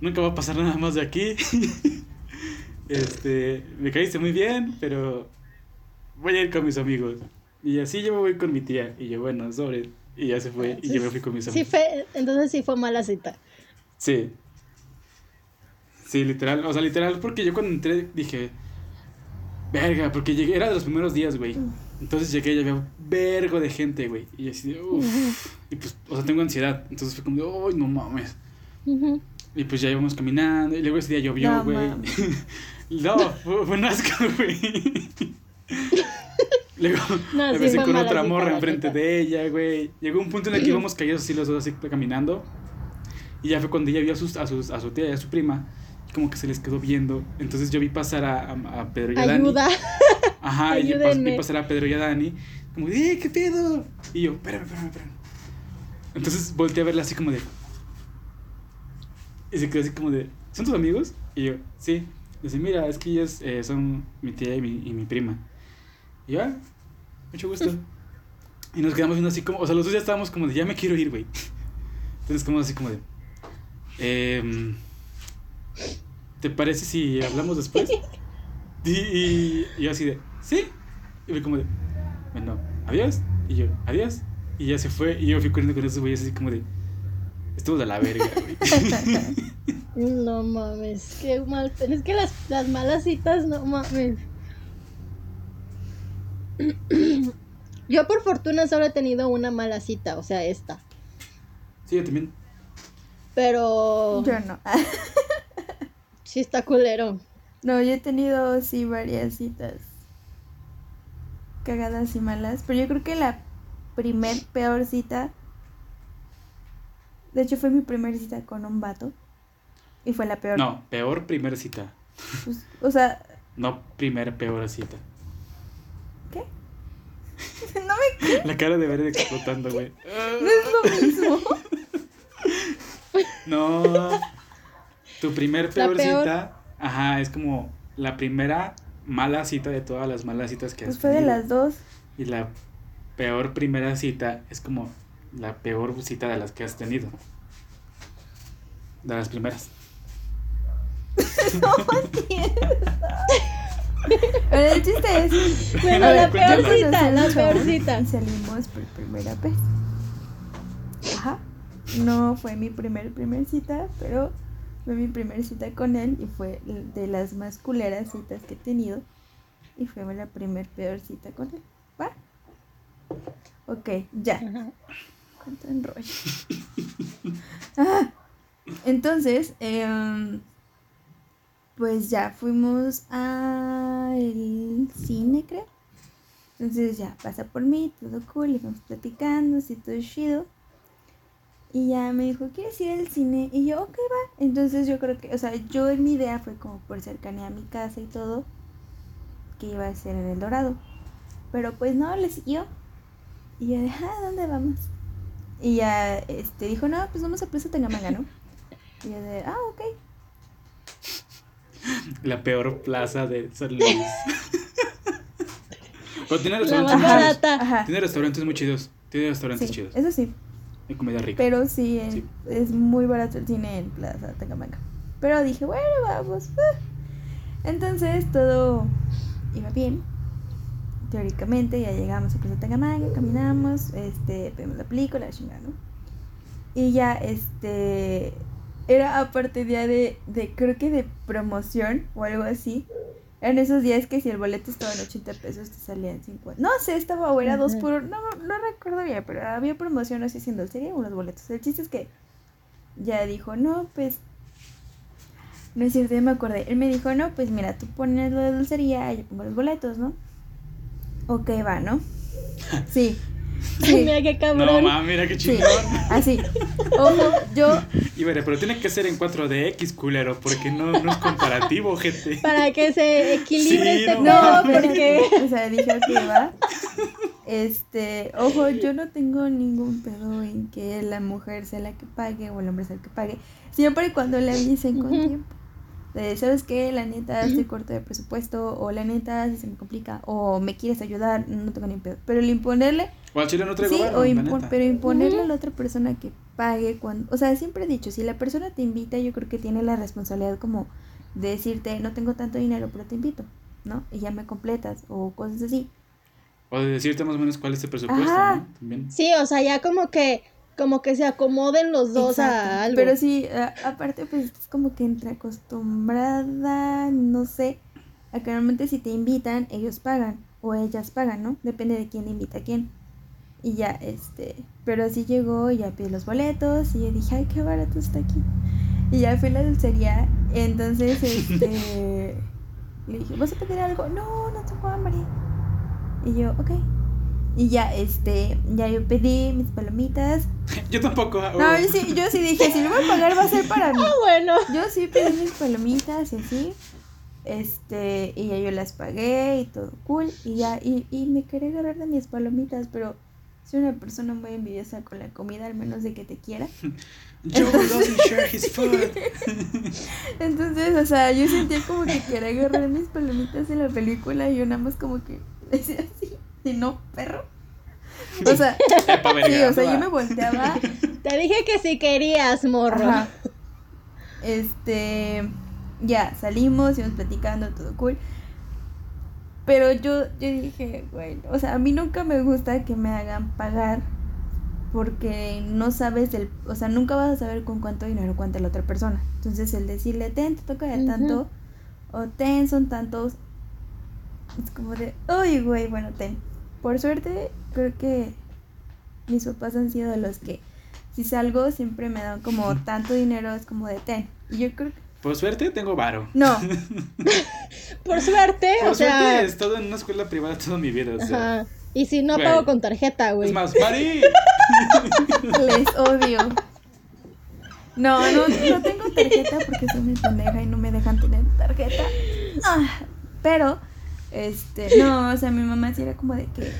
nunca va a pasar nada más de aquí. este, me caíste muy bien, pero voy a ir con mis amigos. Y así yo me voy con mi tía. Y yo, bueno, sobre. Y ya se fue. Y yo me fui con mis Sí amigos. fue, entonces sí fue mala cita. Sí. Sí, literal. O sea, literal, porque yo cuando entré dije, verga, porque llegué, era de los primeros días, güey. Entonces llegué y había un vergo de gente, güey. Y así, de, uff. Y pues, o sea, tengo ansiedad. Entonces fue como de, uy, no mames. Ujú. Y pues ya íbamos caminando. Y luego ese día llovió, No güey. mames. no, fue, un asco, güey. Luego No, me besé con otra morra enfrente de ella, güey. Llegó un punto en el que íbamos callados así los dos así caminando. Y ya fue cuando ella vio a, sus, a, sus, a su tía y a su prima. y Como que se les quedó viendo. Entonces yo vi pasar a, a, a Pedro y a Dani. Ayuda. Ajá, y yo pas- vi pasar a Pedro y a Dani. Como "Eh, ¿qué pedo? Y yo, espérame, espérame, espérame. Entonces volteé a verla así como de. Y se quedó así como de, ¿son tus amigos? Y yo, sí. Dice, mira, es que ellos eh, son mi tía y mi, y mi prima. Y yo, ah, mucho gusto. Y nos quedamos viendo así como, o sea, los dos ya estábamos como de, ya me quiero ir, güey. Entonces, como así como de, em, ¿te parece si hablamos después? Y, yo así de, ¿sí? Y fue como de, bueno, adiós. Y yo, adiós. Y ya se fue. Y yo fui corriendo con esos güeyes así como de, estuvo de la verga, güey. No mames, qué mal. Es que las, las malas citas, no mames. Yo por fortuna solo he tenido una mala cita, o sea, esta. Sí, yo también. Pero Yo no. sí está culero. No, yo he tenido sí varias citas cagadas y malas, pero yo creo que la primer peor cita, de hecho fue mi primera cita con un vato y fue la peor. No, peor primera cita. Pues, o sea, No primera peor cita. ¿qué? no me La cara de Verde explotando, güey. no es lo mismo. No. Tu primer peor, peor. cita, ajá, es como la primera mala cita de todas las malas citas que has Pues fue de las dos. Y la peor primera cita es como la peor cita de las que has tenido. De las primeras. Pero el chiste es Bueno, la ver, peor cita, la peor cita. Salimos por primera vez. Ajá. No fue mi primer primer cita, pero fue mi primer cita con él y fue de las más culeras citas que he tenido. Y fue la primer peor cita con él. ¿Va? Ok, ya. Ajá. Cuánto enrollo. Ah, entonces, em, pues ya fuimos al cine, creo. Entonces ya pasa por mí, todo cool, y vamos platicando, así todo chido. Y ya me dijo, ¿quieres ir al cine? Y yo, ok, va. Entonces yo creo que, o sea, yo en mi idea fue como por cercanía a mi casa y todo, que iba a ser en El Dorado. Pero pues no, le siguió. Y yo de, ah, ¿dónde vamos? Y ya este, dijo, no, pues vamos a Plaza Tangamanga, ¿no? Y yo de, ah, ok. La peor plaza de San Luis. Pero tiene restaurantes muy chidos. Ajá. Tiene restaurantes muy chidos. Tiene restaurantes Sí, chidos. eso sí. Y comida rica. Pero sí, en- Sí. es muy barato el cine en Plaza Tangamanga. Pero dije, bueno, vamos. Entonces todo iba bien. Teóricamente ya llegamos a Plaza Tangamanga, caminamos, este, vemos la película, la chingada, ¿no? Y ya, este, era aparte día de, de, creo que de promoción o algo así. Eran esos días que si el boleto estaba en 80 pesos te salían 50. No sé, estaba o era dos Ajá. por no, no recuerdo bien, pero había promoción así haciendo serie unos boletos. El chiste es que ya dijo, no, pues. No es cierto, ya me acordé. Él me dijo, no, pues mira, tú pones lo de dulcería yo pongo los boletos, ¿no? Ok, va, ¿no? Sí. Sí. Mira qué No, cabrón. mames, mira qué Sí, chingón. así. Ojo, yo Y pero tiene que ser en 4DX, culero, porque no, no es comparativo, gente. Para que se equilibre Sí, este no mames. porque. O sea, dije que va. Este, ojo, yo no tengo ningún pedo en que la mujer sea la que pague o el hombre sea el que pague, siempre y cuando le avisen con tiempo. De, ¿Sabes qué? La neta, estoy corto de presupuesto, o la neta, si se me complica, o me quieres ayudar, no tengo ni pedo. Pero el imponerle, O al chile no traigo sí, varo, o neta. pero imponerle a la otra persona que pague cuando, o sea, siempre he dicho, si la persona te invita, yo creo que tiene la responsabilidad como de decirte, no tengo tanto dinero, pero te invito, ¿no? Y ya me completas, o cosas así. O de decirte más o menos cuál es el presupuesto, Ajá. ¿no? También. Sí, o sea, ya como que. Como que se acomoden los dos Exacto. a algo. Pero sí, a- aparte, pues es como que entre acostumbrada, no sé, a que normalmente si te invitan, ellos pagan, o ellas pagan, ¿no? Depende de quién invita a quién. Y ya, este, pero así llegó, ya pide los boletos, y yo dije, ay, qué barato está aquí. Y ya fui a la dulcería, entonces, este, le dije, ¿vas a pedir algo? No, no tengo hambre. Y yo, ok. Y ya, este, ya yo pedí mis palomitas, Yo tampoco. ah, no, oh. yo sí, yo sí dije, si lo voy a pagar va a ser para mí. Ah, bueno. Yo sí pedí mis palomitas y así. Este, y ya yo las pagué y todo cool. Y ya, y, y me quería agarrar de mis palomitas, pero soy una persona muy envidiosa con la comida, al menos de que te quiera. Joe doesn't share his food. Entonces, o sea, yo sentía como que quería agarrar mis palomitas en la película y yo nada más como que decía así, y no, perro. O sea, sí, o sea, yo me volteaba Te dije que si querías, morro. Ajá. Este, ya salimos, íbamos platicando, todo cool. Pero yo, yo dije, bueno, o sea, a mí nunca me gusta que me hagan pagar porque no sabes el, o sea, nunca vas a saber con cuánto dinero cuenta la otra persona. Entonces el decirle, ten, te toca de tanto, o ten, son tantos, es como de, uy, güey, bueno, ten. Por suerte, creo que mis papás han sido de los que si salgo siempre me dan como tanto dinero, es como de ten. Y yo creo que, Por suerte tengo varo. no, Por suerte, Por o suerte sea. he estado en una escuela privada toda mi vida. O sea. Ajá. Y si no pago con tarjeta, güey. Es más, Mari. les odio. No, no, no tengo tarjeta porque soy muy pendeja y no me dejan tener tarjeta. Ah, pero, este, no, o sea, mi mamá sí era como de que,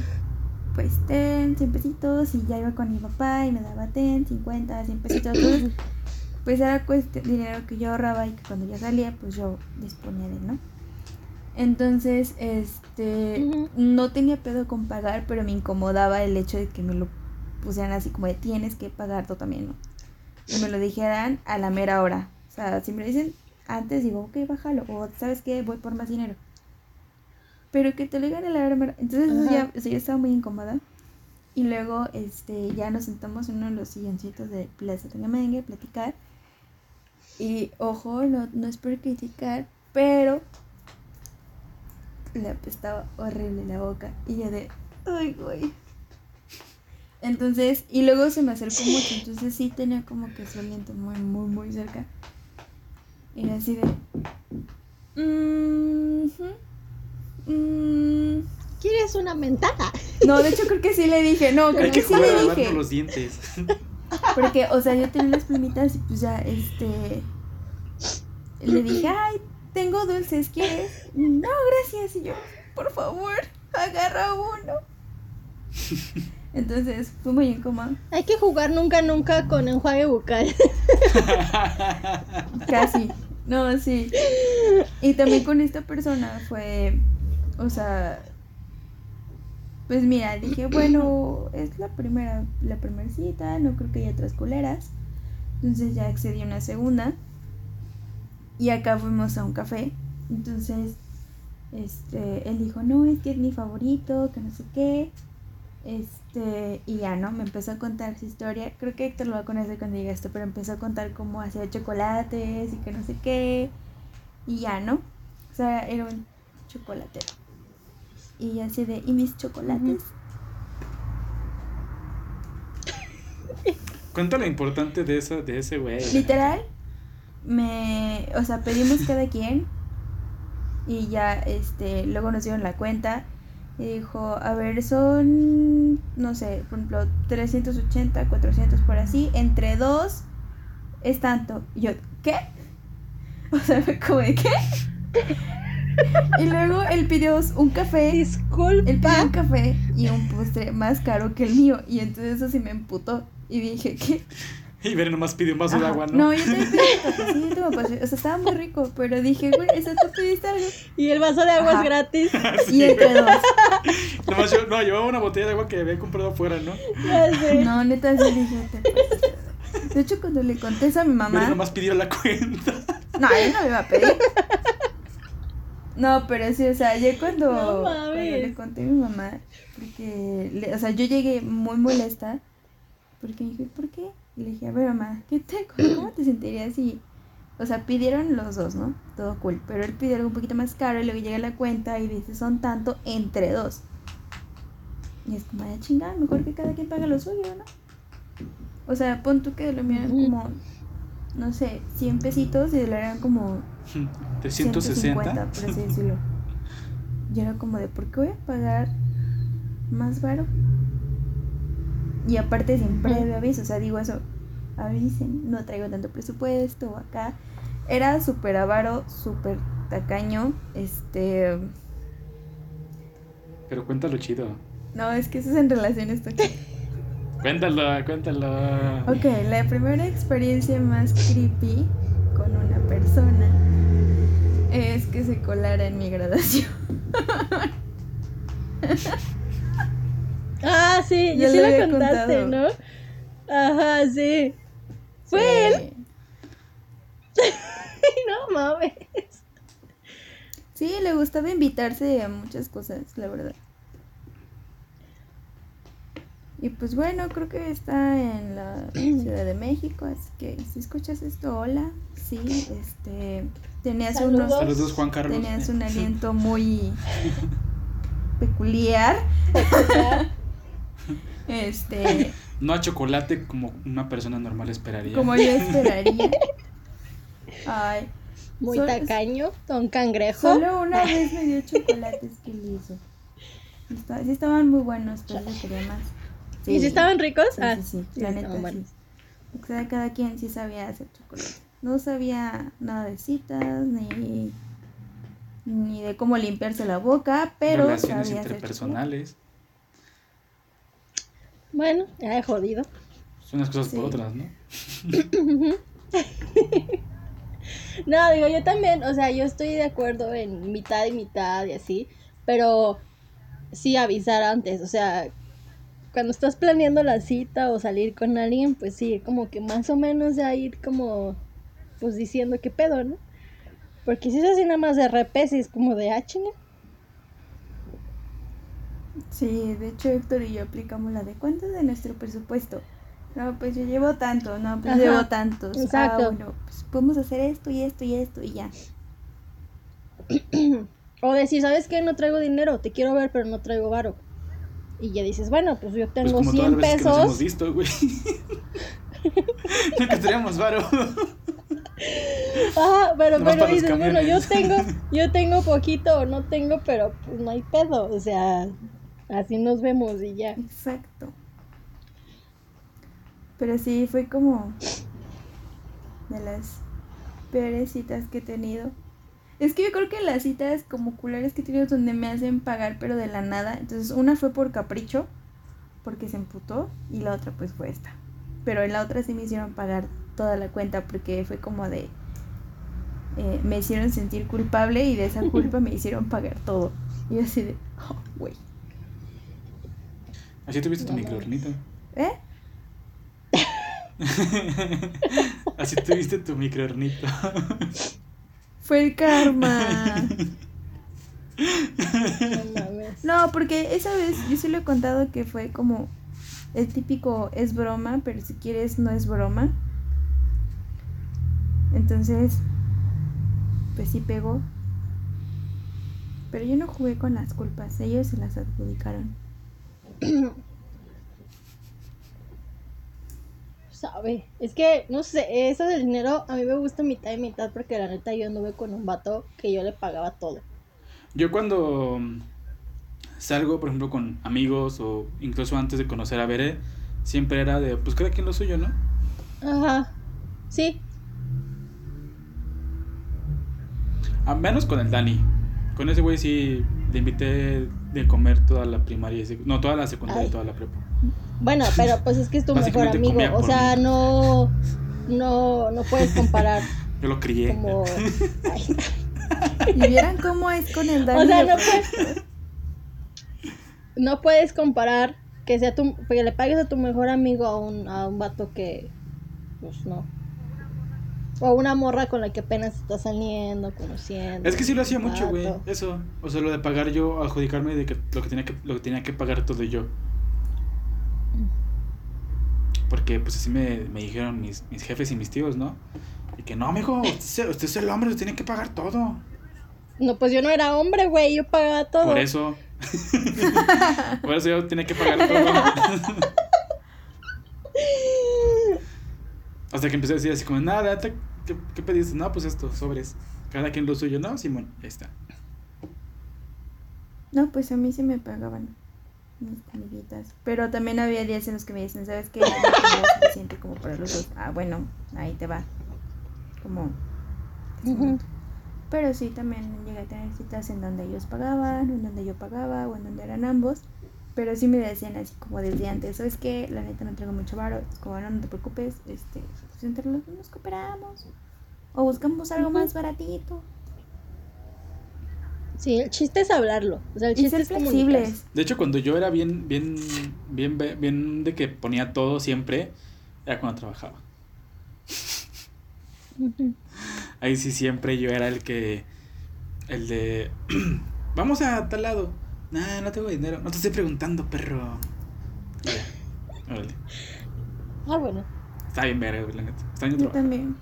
pues, ten 100 pesitos y ya iba con mi papá y me daba ten, 50, 100 pesitos. Entonces, pues era cueste- dinero que yo ahorraba y que cuando ya salía, pues yo disponía de él, ¿no? Entonces, este, no tenía pedo con pagar, pero me incomodaba el hecho de que me lo pusieran así como de tienes que pagar tú también, ¿no? Y me lo dijeran a la mera hora. O sea, si me lo dicen antes, digo, ok, bájalo. O, ¿sabes qué? Voy por más dinero. Pero que te lo digan a la mera. Entonces, eso ya, Ajá. o sea, yo estaba muy incómoda. Y luego, este, ya nos sentamos en uno de los silloncitos de Plaza Tangamengue a platicar. Y, ojo, no, no es por criticar, pero le apestaba horrible la boca. Y yo de, ay, güey. Entonces, y luego se me acercó mucho, entonces sí tenía como que su aliento muy, muy, muy cerca. Y así de, "Mm, ujú, mm". ¿Quieres una mentada? No, de hecho creo que sí le dije, no, creo Hay que que sí le dije. los dientes. Porque, o sea, yo tenía unas plumitas y pues ya, este. Le dije, ay, tengo dulces, ¿quieres? No, gracias. Y yo, por favor, agarra uno. Entonces, fue muy incómodo. Hay que jugar nunca, nunca con enjuague bucal. Casi. No, sí. Y también con esta persona fue, o sea, pues mira, dije, bueno, es la primera, la primera cita, no creo que haya otras culeras. Entonces ya accedí a una segunda. Y acá fuimos a un café. Entonces, este, él dijo, no, es que es mi favorito, que no sé qué. Este, y ya, ¿no? Me empezó a contar su historia. Creo que Héctor lo va a conocer cuando diga esto, pero empezó a contar cómo hacía chocolates y que no sé qué. Y ya, ¿no? O sea, era un chocolatero. Y así de, ¿y mis chocolates? Cuenta lo importante de, esa, de ese güey. Literal, me, o sea, pedimos cada quien y ya, este, luego nos dieron la cuenta Y dijo, a ver, son, no sé, por ejemplo, 380, 400 por así, entre dos es tanto. Y yo, ¿qué? O sea, fue como de, ¿qué? Y luego él pidió un café. Disculpa. Él pidió un café y un postre más caro que el mío. Y entonces eso sí me emputó. Y dije, ¿qué? Y ver, nomás pidió un vaso de agua, ¿no? No, yo también pedí un cafecito, o sea, estaba muy rico, pero dije, güey, eso tú pediste algo. Y el vaso de agua Ajá. es gratis. Y entre dos. Nomás yo, no, llevaba una botella de agua que había comprado afuera, ¿no? Ya sé. No, neta, sí dije, te pasaste. De hecho, cuando le conté eso a mi Pero mamá, nomás pidió la cuenta. no, él no me iba a pedir. No, pero sí, o sea, yo cuando, No cuando le conté a mi mamá, porque, le- o sea, yo llegué muy molesta, porque me dije, ¿por qué? Y le dije, a ver, mamá, ¿qué te, ¿cómo te sentirías si, o sea, pidieron los dos, ¿no? Todo cool, pero él pidió algo un poquito más caro y luego llega la cuenta y dice, son tanto entre dos. Y es como, de chingar, mejor que cada quien paga lo suyo, ¿no? O sea, pon tú que lo Ujú. como, no sé, 100 pesitos y lo eran como De 160. 150, por así decirlo. Y era como de, ¿por qué voy a pagar más baro? Y aparte sin previo aviso, o sea, digo eso, avisen, no traigo tanto presupuesto acá. Era súper avaro, súper tacaño, este... Pero cuéntalo chido. No, es que eso es en relaciones tóxicas. Cuéntalo, cuéntalo. Ok, la primera experiencia más creepy con una persona es que se colara en mi graduación. Ah, sí, Ya yo sí lo contaste, contado. ¿no? Ajá, sí. Fue él. Sí. No mames. Sí, le gustaba invitarse a muchas cosas, la verdad. Y pues bueno, creo que está en la Ciudad de México, así que si escuchas esto, hola. Sí, este, tenías Saludos. unos, Saludos, Juan Carlos. tenías un aliento muy peculiar. Este, No a chocolate como una persona normal esperaría. como yo esperaría. Ay, Muy tacaño, don cangrejo. Solo una vez me dio chocolates que le hizo. Está- sí estaban muy buenos, pero yo quería más. ¿Y si estaban ricos? Sí, ah, sí, sí, sí la neta buenos. O sea, cada quien sí sabía hacer chocolate. No sabía nada de citas, ni, ni de cómo limpiarse la boca, pero Relaciones sabía hacer chocolate. interpersonales. Bueno, ya he jodido. Son unas cosas Sí. por otras, ¿no? No, digo, yo también, o sea, yo estoy de acuerdo en mitad y mitad y así, pero sí avisar antes, o sea, cuando estás planeando la cita o salir con alguien, pues sí, como que más o menos ya ir como, pues diciendo qué pedo, ¿no? Porque si es así nada más de repes y es como de ah, chinga. Sí, de hecho Héctor y yo aplicamos la de cuánto de nuestro presupuesto. No, pues yo llevo tanto, no, pues Ajá, llevo tantos. exacto. Ah, bueno, pues podemos hacer esto y esto y esto y ya. O decir, ¿sabes qué? No traigo dinero, te quiero ver, pero no traigo varo. Y ya dices, bueno, pues yo Pues tengo como todas 100 las veces que nos hemos pesos. visto, güey. Nunca teníamos varo. Ah, pero, Nomás pero dices, bueno, yo tengo, yo tengo poquito o no tengo, pero pues no hay pedo. O sea, así nos vemos y ya. Exacto. Pero sí, fue como de las peores citas que he tenido. Es que yo creo que las citas como culeras que he tenido donde me hacen pagar pero de la nada. Entonces una fue por capricho, porque se emputó, y la otra pues fue esta. Pero en la otra sí me hicieron pagar toda la cuenta porque fue como de... eh, me hicieron sentir culpable y de esa culpa me hicieron pagar todo. Y yo así de... "Oh, güey. Así tuviste tu No microornito. ¿Eh? Así tuviste tu microornito. Fue el karma. No porque esa vez yo sí lo he contado que fue como el típico es broma, pero si quieres no es broma. Entonces, pues sí pegó. Pero yo no jugué con las culpas, ellos se las adjudicaron. Sabe. Es que, no sé, eso del dinero a mí me gusta mitad y mitad porque la neta yo anduve con un vato que yo le pagaba todo. Yo cuando salgo, por ejemplo, con amigos o incluso antes de conocer a Bere, siempre era de, pues cada quien lo suyo, ¿no? Ajá. Sí. A menos con el Dani. Con ese güey sí le invité de comer toda la primaria, no, toda la secundaria y toda la prepa. Bueno, pero pues es que es tu mejor amigo. O sea, mí. no. No, no puedes comparar Yo lo crié. como. Ay, Y vieran cómo es con el Dani. O sea, no puedes. No puedes comparar que sea tu, que le pagues a tu mejor amigo a un, a un vato que. Pues no. O a una morra con la que apenas está saliendo, conociendo. Es que sí lo hacía mucho, güey. Eso. O sea, lo de pagar yo, adjudicarme de que lo que tenía que, lo que, tenía que pagar todo yo. Porque pues así me, me dijeron mis, mis jefes y mis tíos, ¿no? Y que no, amigo, usted, es el- usted es el hombre, usted tiene que pagar todo. No, pues yo no era hombre, güey. Yo pagaba todo. Por eso. Por eso yo tenía que pagar todo. Hasta que empecé a decir así como, nada, ¿qué, qué pediste? No, pues esto, sobres. Cada quien lo suyo, ¿no? Simón, ya está. No, pues a mí sí me pagaban mis amiguitas. Pero también había días en los que me dicen, ¿sabes qué? No tengo suficiente como para los dos. Ah, bueno, ahí te va. Como. Pero sí, también llegué a tener citas en donde ellos pagaban, o en donde yo pagaba, o en donde eran ambos. Pero sí me decían así como desde antes, ¿sabes qué? La neta no traigo mucho varo. Es como, no, no te preocupes, este, pues entre los dos nos cooperamos. O buscamos algo más baratito. Sí, el chiste es hablarlo. O sea, el chiste es flexibles. De hecho, cuando yo era bien, bien, bien, bien, bien de que ponía todo siempre, era cuando trabajaba. Ahí sí siempre yo era el que, el de, vamos a tal lado. Nah, no tengo dinero. No te estoy preguntando, perro. Órale. Ah, bueno. Está bien verga, la neta. Extraño Yo trabajar. también.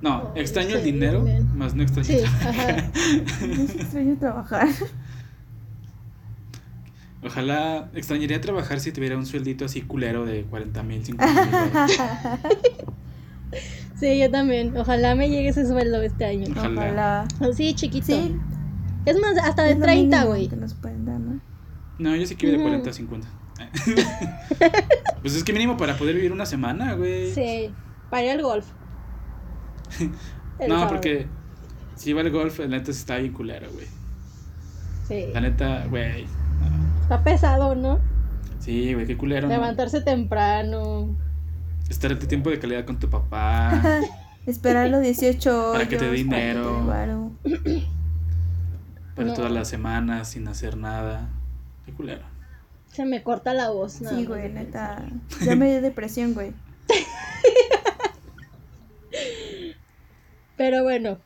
No, extraño el sí, dinero, más no extraño Sí, trabajar. sí extraño trabajar. Ojalá extrañaría trabajar si tuviera un sueldito así culero de 40 mil, 50 mil. Sí, yo también. Ojalá me llegue ese sueldo este año. Ojalá. Ojalá. Así, chiquito. Sí, Es más, hasta de es lo 30, mínimo güey. ¿no? No, yo sí quiero de Ujú. 40 a 50. pues es que mínimo para poder vivir una semana, güey. Sí, para ir al golf. No, sábado. porque si iba al golf, la neta sí está bien culero, güey. Sí. La neta, güey. no. Está pesado, ¿no? Sí, güey, qué culero. ¿no? Levantarse temprano. Estar este tiempo de calidad con tu papá. Esperar los 18 Para que te dé hoyos, para que te dinero. dé varo. Para No. todas las semanas sin hacer nada. Qué culero. Se me corta la voz. nada Sí, güey, neta. Ya me dio depresión, güey. Pero bueno,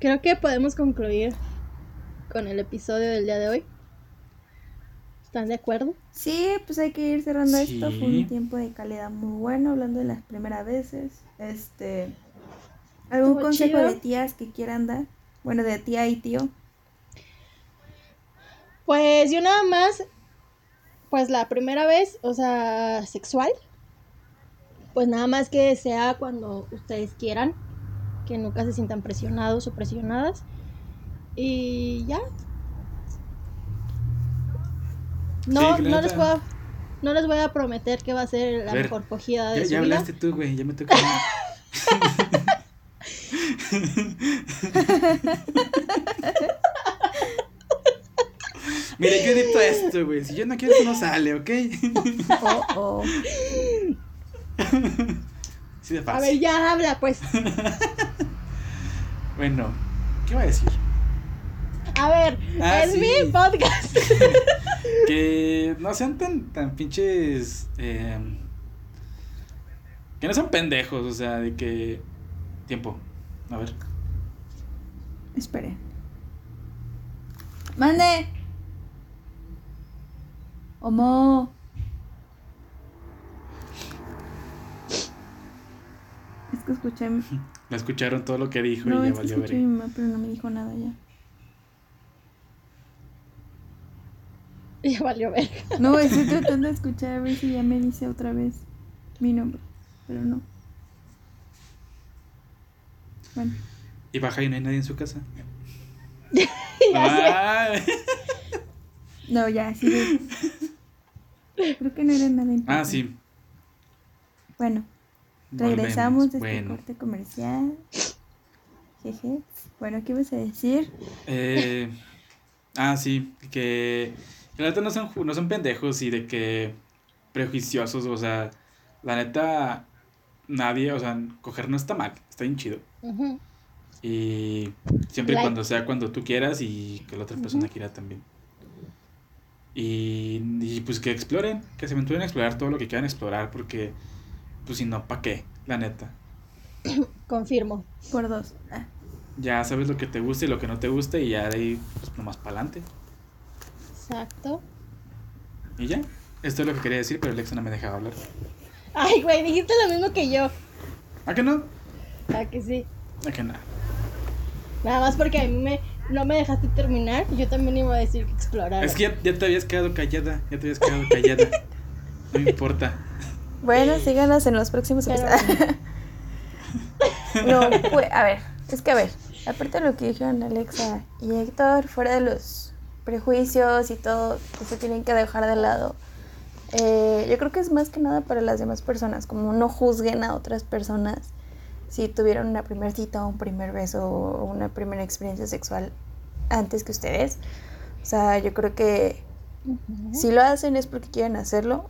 creo que podemos concluir con el episodio del día de hoy. ¿Están de acuerdo? Sí, pues hay que ir cerrando esto. Fue un tiempo de calidad muy bueno, hablando de las primeras veces. Este. ¿Algún consejo chido. de tías que quieran dar? Bueno, de tía y tío. Pues yo nada más, pues la primera vez, o sea, sexual, pues nada más que sea cuando ustedes quieran, que nunca se sientan presionados o presionadas. Y ya. No, Sí, no les puedo, no les voy a prometer que va a ser la A ver, mejor cogida de Ya, su ya vida. hablaste tú, güey. Ya me toca. Mira, yo edito esto, güey. Si yo no quiero, no sale, ¿ok? Oh, oh. De A ver, ya habla, pues. Bueno, ¿qué iba a decir? A ver, Ah, es sí. mi podcast. Que no sean tan, tan pinches. eh, que no sean pendejos, o sea, de que. Tiempo. A ver. Espere. ¡Mande! ¡Homo! Que escuché. No escucharon todo lo que dijo No, y ya es que valió escuché a ver. mi mamá, pero no me dijo nada ya. Ya valió ver. No, estoy tratando de escuchar a ver si ya me dice otra vez mi nombre, pero no. Bueno, Y baja y no hay nadie en su casa. Ya. No, ya, sí. Creo que no era nada importante. Ah, sí. Bueno, volvemos. regresamos de este Bueno. corte comercial. Jeje. Bueno, ¿qué ibas a decir? Eh, ah, sí, que la neta no son, no son pendejos y de que prejuiciosos, o sea, la neta, nadie, o sea, coger no está mal, está bien chido. Y siempre y Like. cuando sea cuando tú quieras y que la otra persona quiera también. Y, y pues que exploren, que se aventuren a explorar todo lo que quieran explorar, porque pues si no, ¿pa' qué? La neta. Confirmo. Por dos. Ah, Ya sabes lo que te gusta y lo que no te gusta y ya de ahí pues nomás para adelante. Exacto. Y ya, esto es lo que quería decir, pero Alexa no me dejaba hablar. Ay, güey, dijiste lo mismo que yo. ¿A que no? Ah, que sí. ¿A que nada? Nada más porque a mí me, no me dejaste terminar. Yo también iba a decir que explorara. Es que ya, ya te habías quedado callada, ya te habías quedado callada. No me importa. Bueno, síganos en los próximos Pero- no, pues, a ver, es que a ver, aparte de lo que dijeron Alexa y Héctor, fuera de los prejuicios y todo que se tienen que dejar de lado, eh, yo creo que es más que nada para las demás personas, como no juzguen a otras personas si tuvieron una primera cita o un primer beso o una primera experiencia sexual antes que ustedes. O sea, yo creo que si lo hacen es porque quieren hacerlo.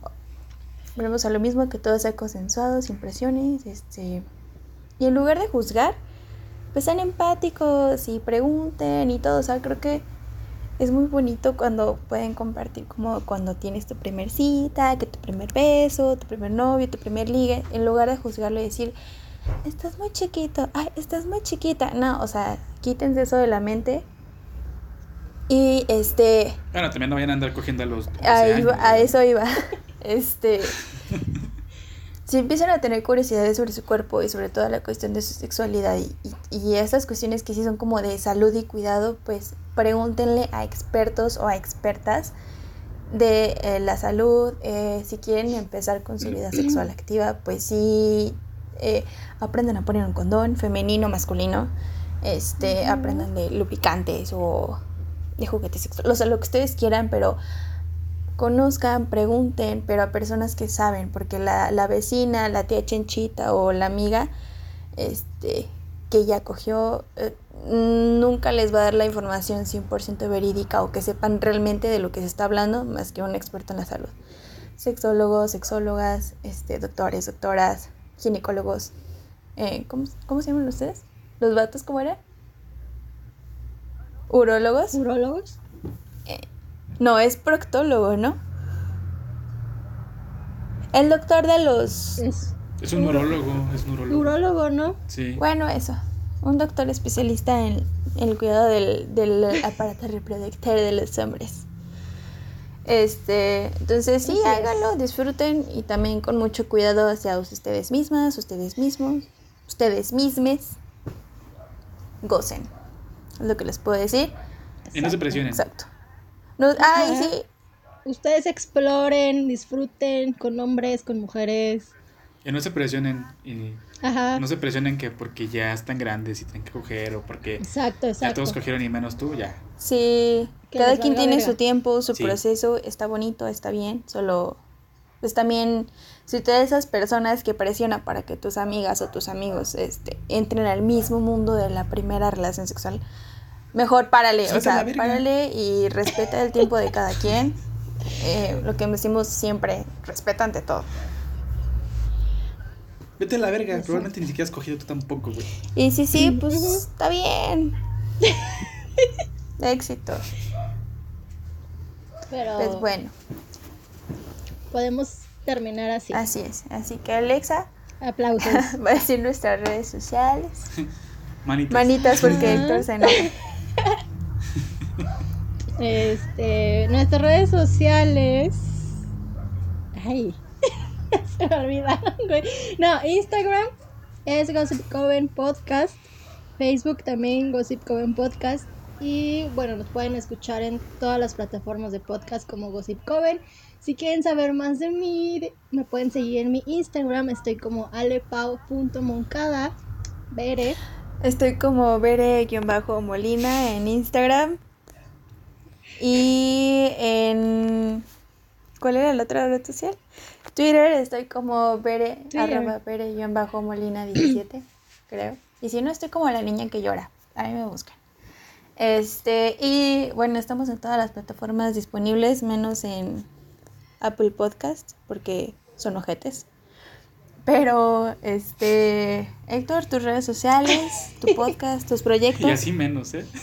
Volvemos a lo mismo, que todo sea consensuado, sin presiones. Este, y en lugar de juzgar, pues sean empáticos y pregunten y todo. O sea, creo que es muy bonito cuando pueden compartir como cuando tienes tu primer cita, que tu primer beso, tu primer novio, tu primer ligue, en lugar de juzgarlo y decir, estás muy chiquito, ay, estás muy chiquita. No, o sea, quítense eso de la mente. Y este, Bueno, también no vayan a andar cogiendo a los 12 a, años, iba- a ¿verdad? eso iba. Este. si empiezan a tener curiosidades sobre su cuerpo y sobre toda la cuestión de su sexualidad y, y, y esas cuestiones que sí son como de salud y cuidado, pues pregúntenle a expertos o a expertas de eh, la salud. eh, si quieren empezar con su vida sexual activa, pues sí. eh, aprendan a poner un condón, femenino, masculino. Este, aprendan de lubricantes o de juguetes sexuales, o sea, lo que ustedes quieran, pero conozcan, pregunten, pero a personas que saben, porque la, la vecina, la tía Chenchita o la amiga, este, que ya cogió, eh, nunca les va a dar la información 100% verídica o que sepan realmente de lo que se está hablando, más que un experto en la salud. Sexólogos, sexólogas, este, doctores, doctoras, ginecólogos, eh, ¿cómo, ¿cómo se llaman ustedes? ¿Los vatos cómo era? ¿Urólogos? ¿Urólogos? No, es proctólogo, ¿no? El doctor de los... Es Es un neurólogo, es neurólogo. urólogo, ¿no? Sí. Bueno, eso. Un doctor especialista en, el cuidado del, del aparato reproductor de los hombres. Este, entonces sí, Así es. háganlo, disfruten y también con mucho cuidado hacia ustedes mismas, ustedes mismos, ustedes mismes. Gocen. Es lo que les puedo decir. Y no se presionen. Exacto. No, ay, Ajá. sí. Ustedes exploren, disfruten con hombres, con mujeres. Y no se presionen. Y Ajá. no se presionen que porque ya están grandes y tienen que coger o porque Exacto, ya exacto. todos cogieron y menos tú, ya. Sí, Que cada quien tiene verga. su tiempo, su Sí. proceso, está bonito, está bien, solo pues también si tú eres esas personas que presionan para que tus amigas o tus amigos este entren al mismo mundo de la primera relación sexual, mejor párale, o sea, párale y respeta el tiempo de cada quien. Eh, lo que decimos siempre, respeta ante todo. Vete a la verga, probablemente ni siquiera has cogido tú tampoco, güey. Y sí, sí, pues está bien. Éxito. Pero Pues bueno, podemos terminar así. así es. Así que Alexa, Aplausos. Va a decir nuestras redes sociales. Manitas. Manitas porque. Héctor se enoja. Este, nuestras redes sociales. Ay, se me olvidaron, güey. No, Instagram es Gossip Coven Podcast. Facebook también Gossip Coven Podcast. Y bueno, nos pueden escuchar en todas las plataformas de podcast como Gossip Coven. Si quieren saber más de mí, me pueden seguir en mi Instagram. Estoy como alepau.moncada. Veré. Estoy como Bere-Molina en Instagram. Y en... ¿Cuál era la otra red social? Twitter estoy como Bere, arroba Bere, guion bajo Molina 17, creo. Y si no, estoy como la niña que llora. Ahí me buscan. Este, y bueno, estamos en todas las plataformas disponibles, menos en Apple Podcast, porque son ojetes. Pero, este, Héctor, tus redes sociales, tu podcast, tus proyectos. Y así menos, ¿eh?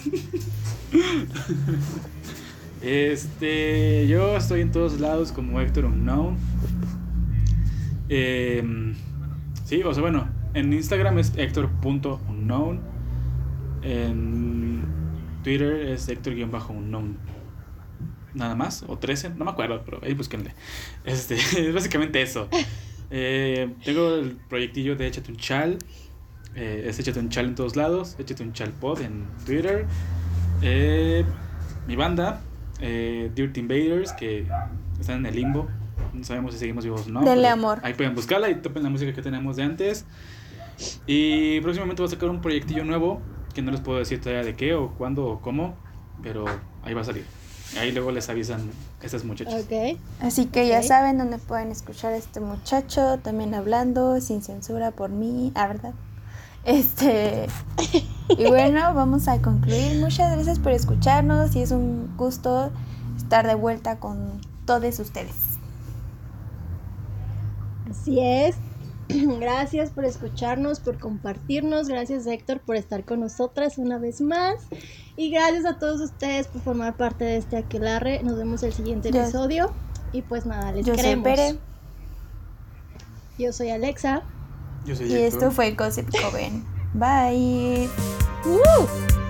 Este, yo estoy en todos lados como Héctor Unknown. Em, sí, o sea, bueno, en Instagram es Héctor.unknown. En Twitter es Héctor-unknown. Nada más, o 13, no me acuerdo, pero ahí búsquenle. Este, es básicamente eso. Eh, tengo el proyectillo de Échate un Chal. Eh, es Échate un Chal en todos lados. Échate un Chal Pod en Twitter. Eh, mi banda, eh, Dirt Invaders, que están en el limbo. No sabemos si seguimos vivos o no. Denle amor. Ahí pueden buscarla y topen la música que tenemos de antes. Y próximamente voy a sacar un proyectillo nuevo que no les puedo decir todavía de qué o cuándo o cómo, pero ahí va a salir. Ahí luego les avisan estas muchachas. Ok. Así que ya saben dónde pueden escuchar a este muchacho, también hablando, sin censura por mí, ah, ¿verdad? Este. Y bueno, vamos a concluir. Muchas gracias por escucharnos y es un gusto estar de vuelta con todos ustedes. Así es. Gracias por escucharnos, por compartirnos. Gracias Héctor por estar con nosotras una vez más. Y gracias a todos ustedes por formar parte de este aquelarre. Nos vemos el siguiente episodio. Y pues nada, les Yo soy queremos. Pere Yo soy Alexa. Yo soy y Héctor. esto fue Gossip Coven. Bye. ¡Uh!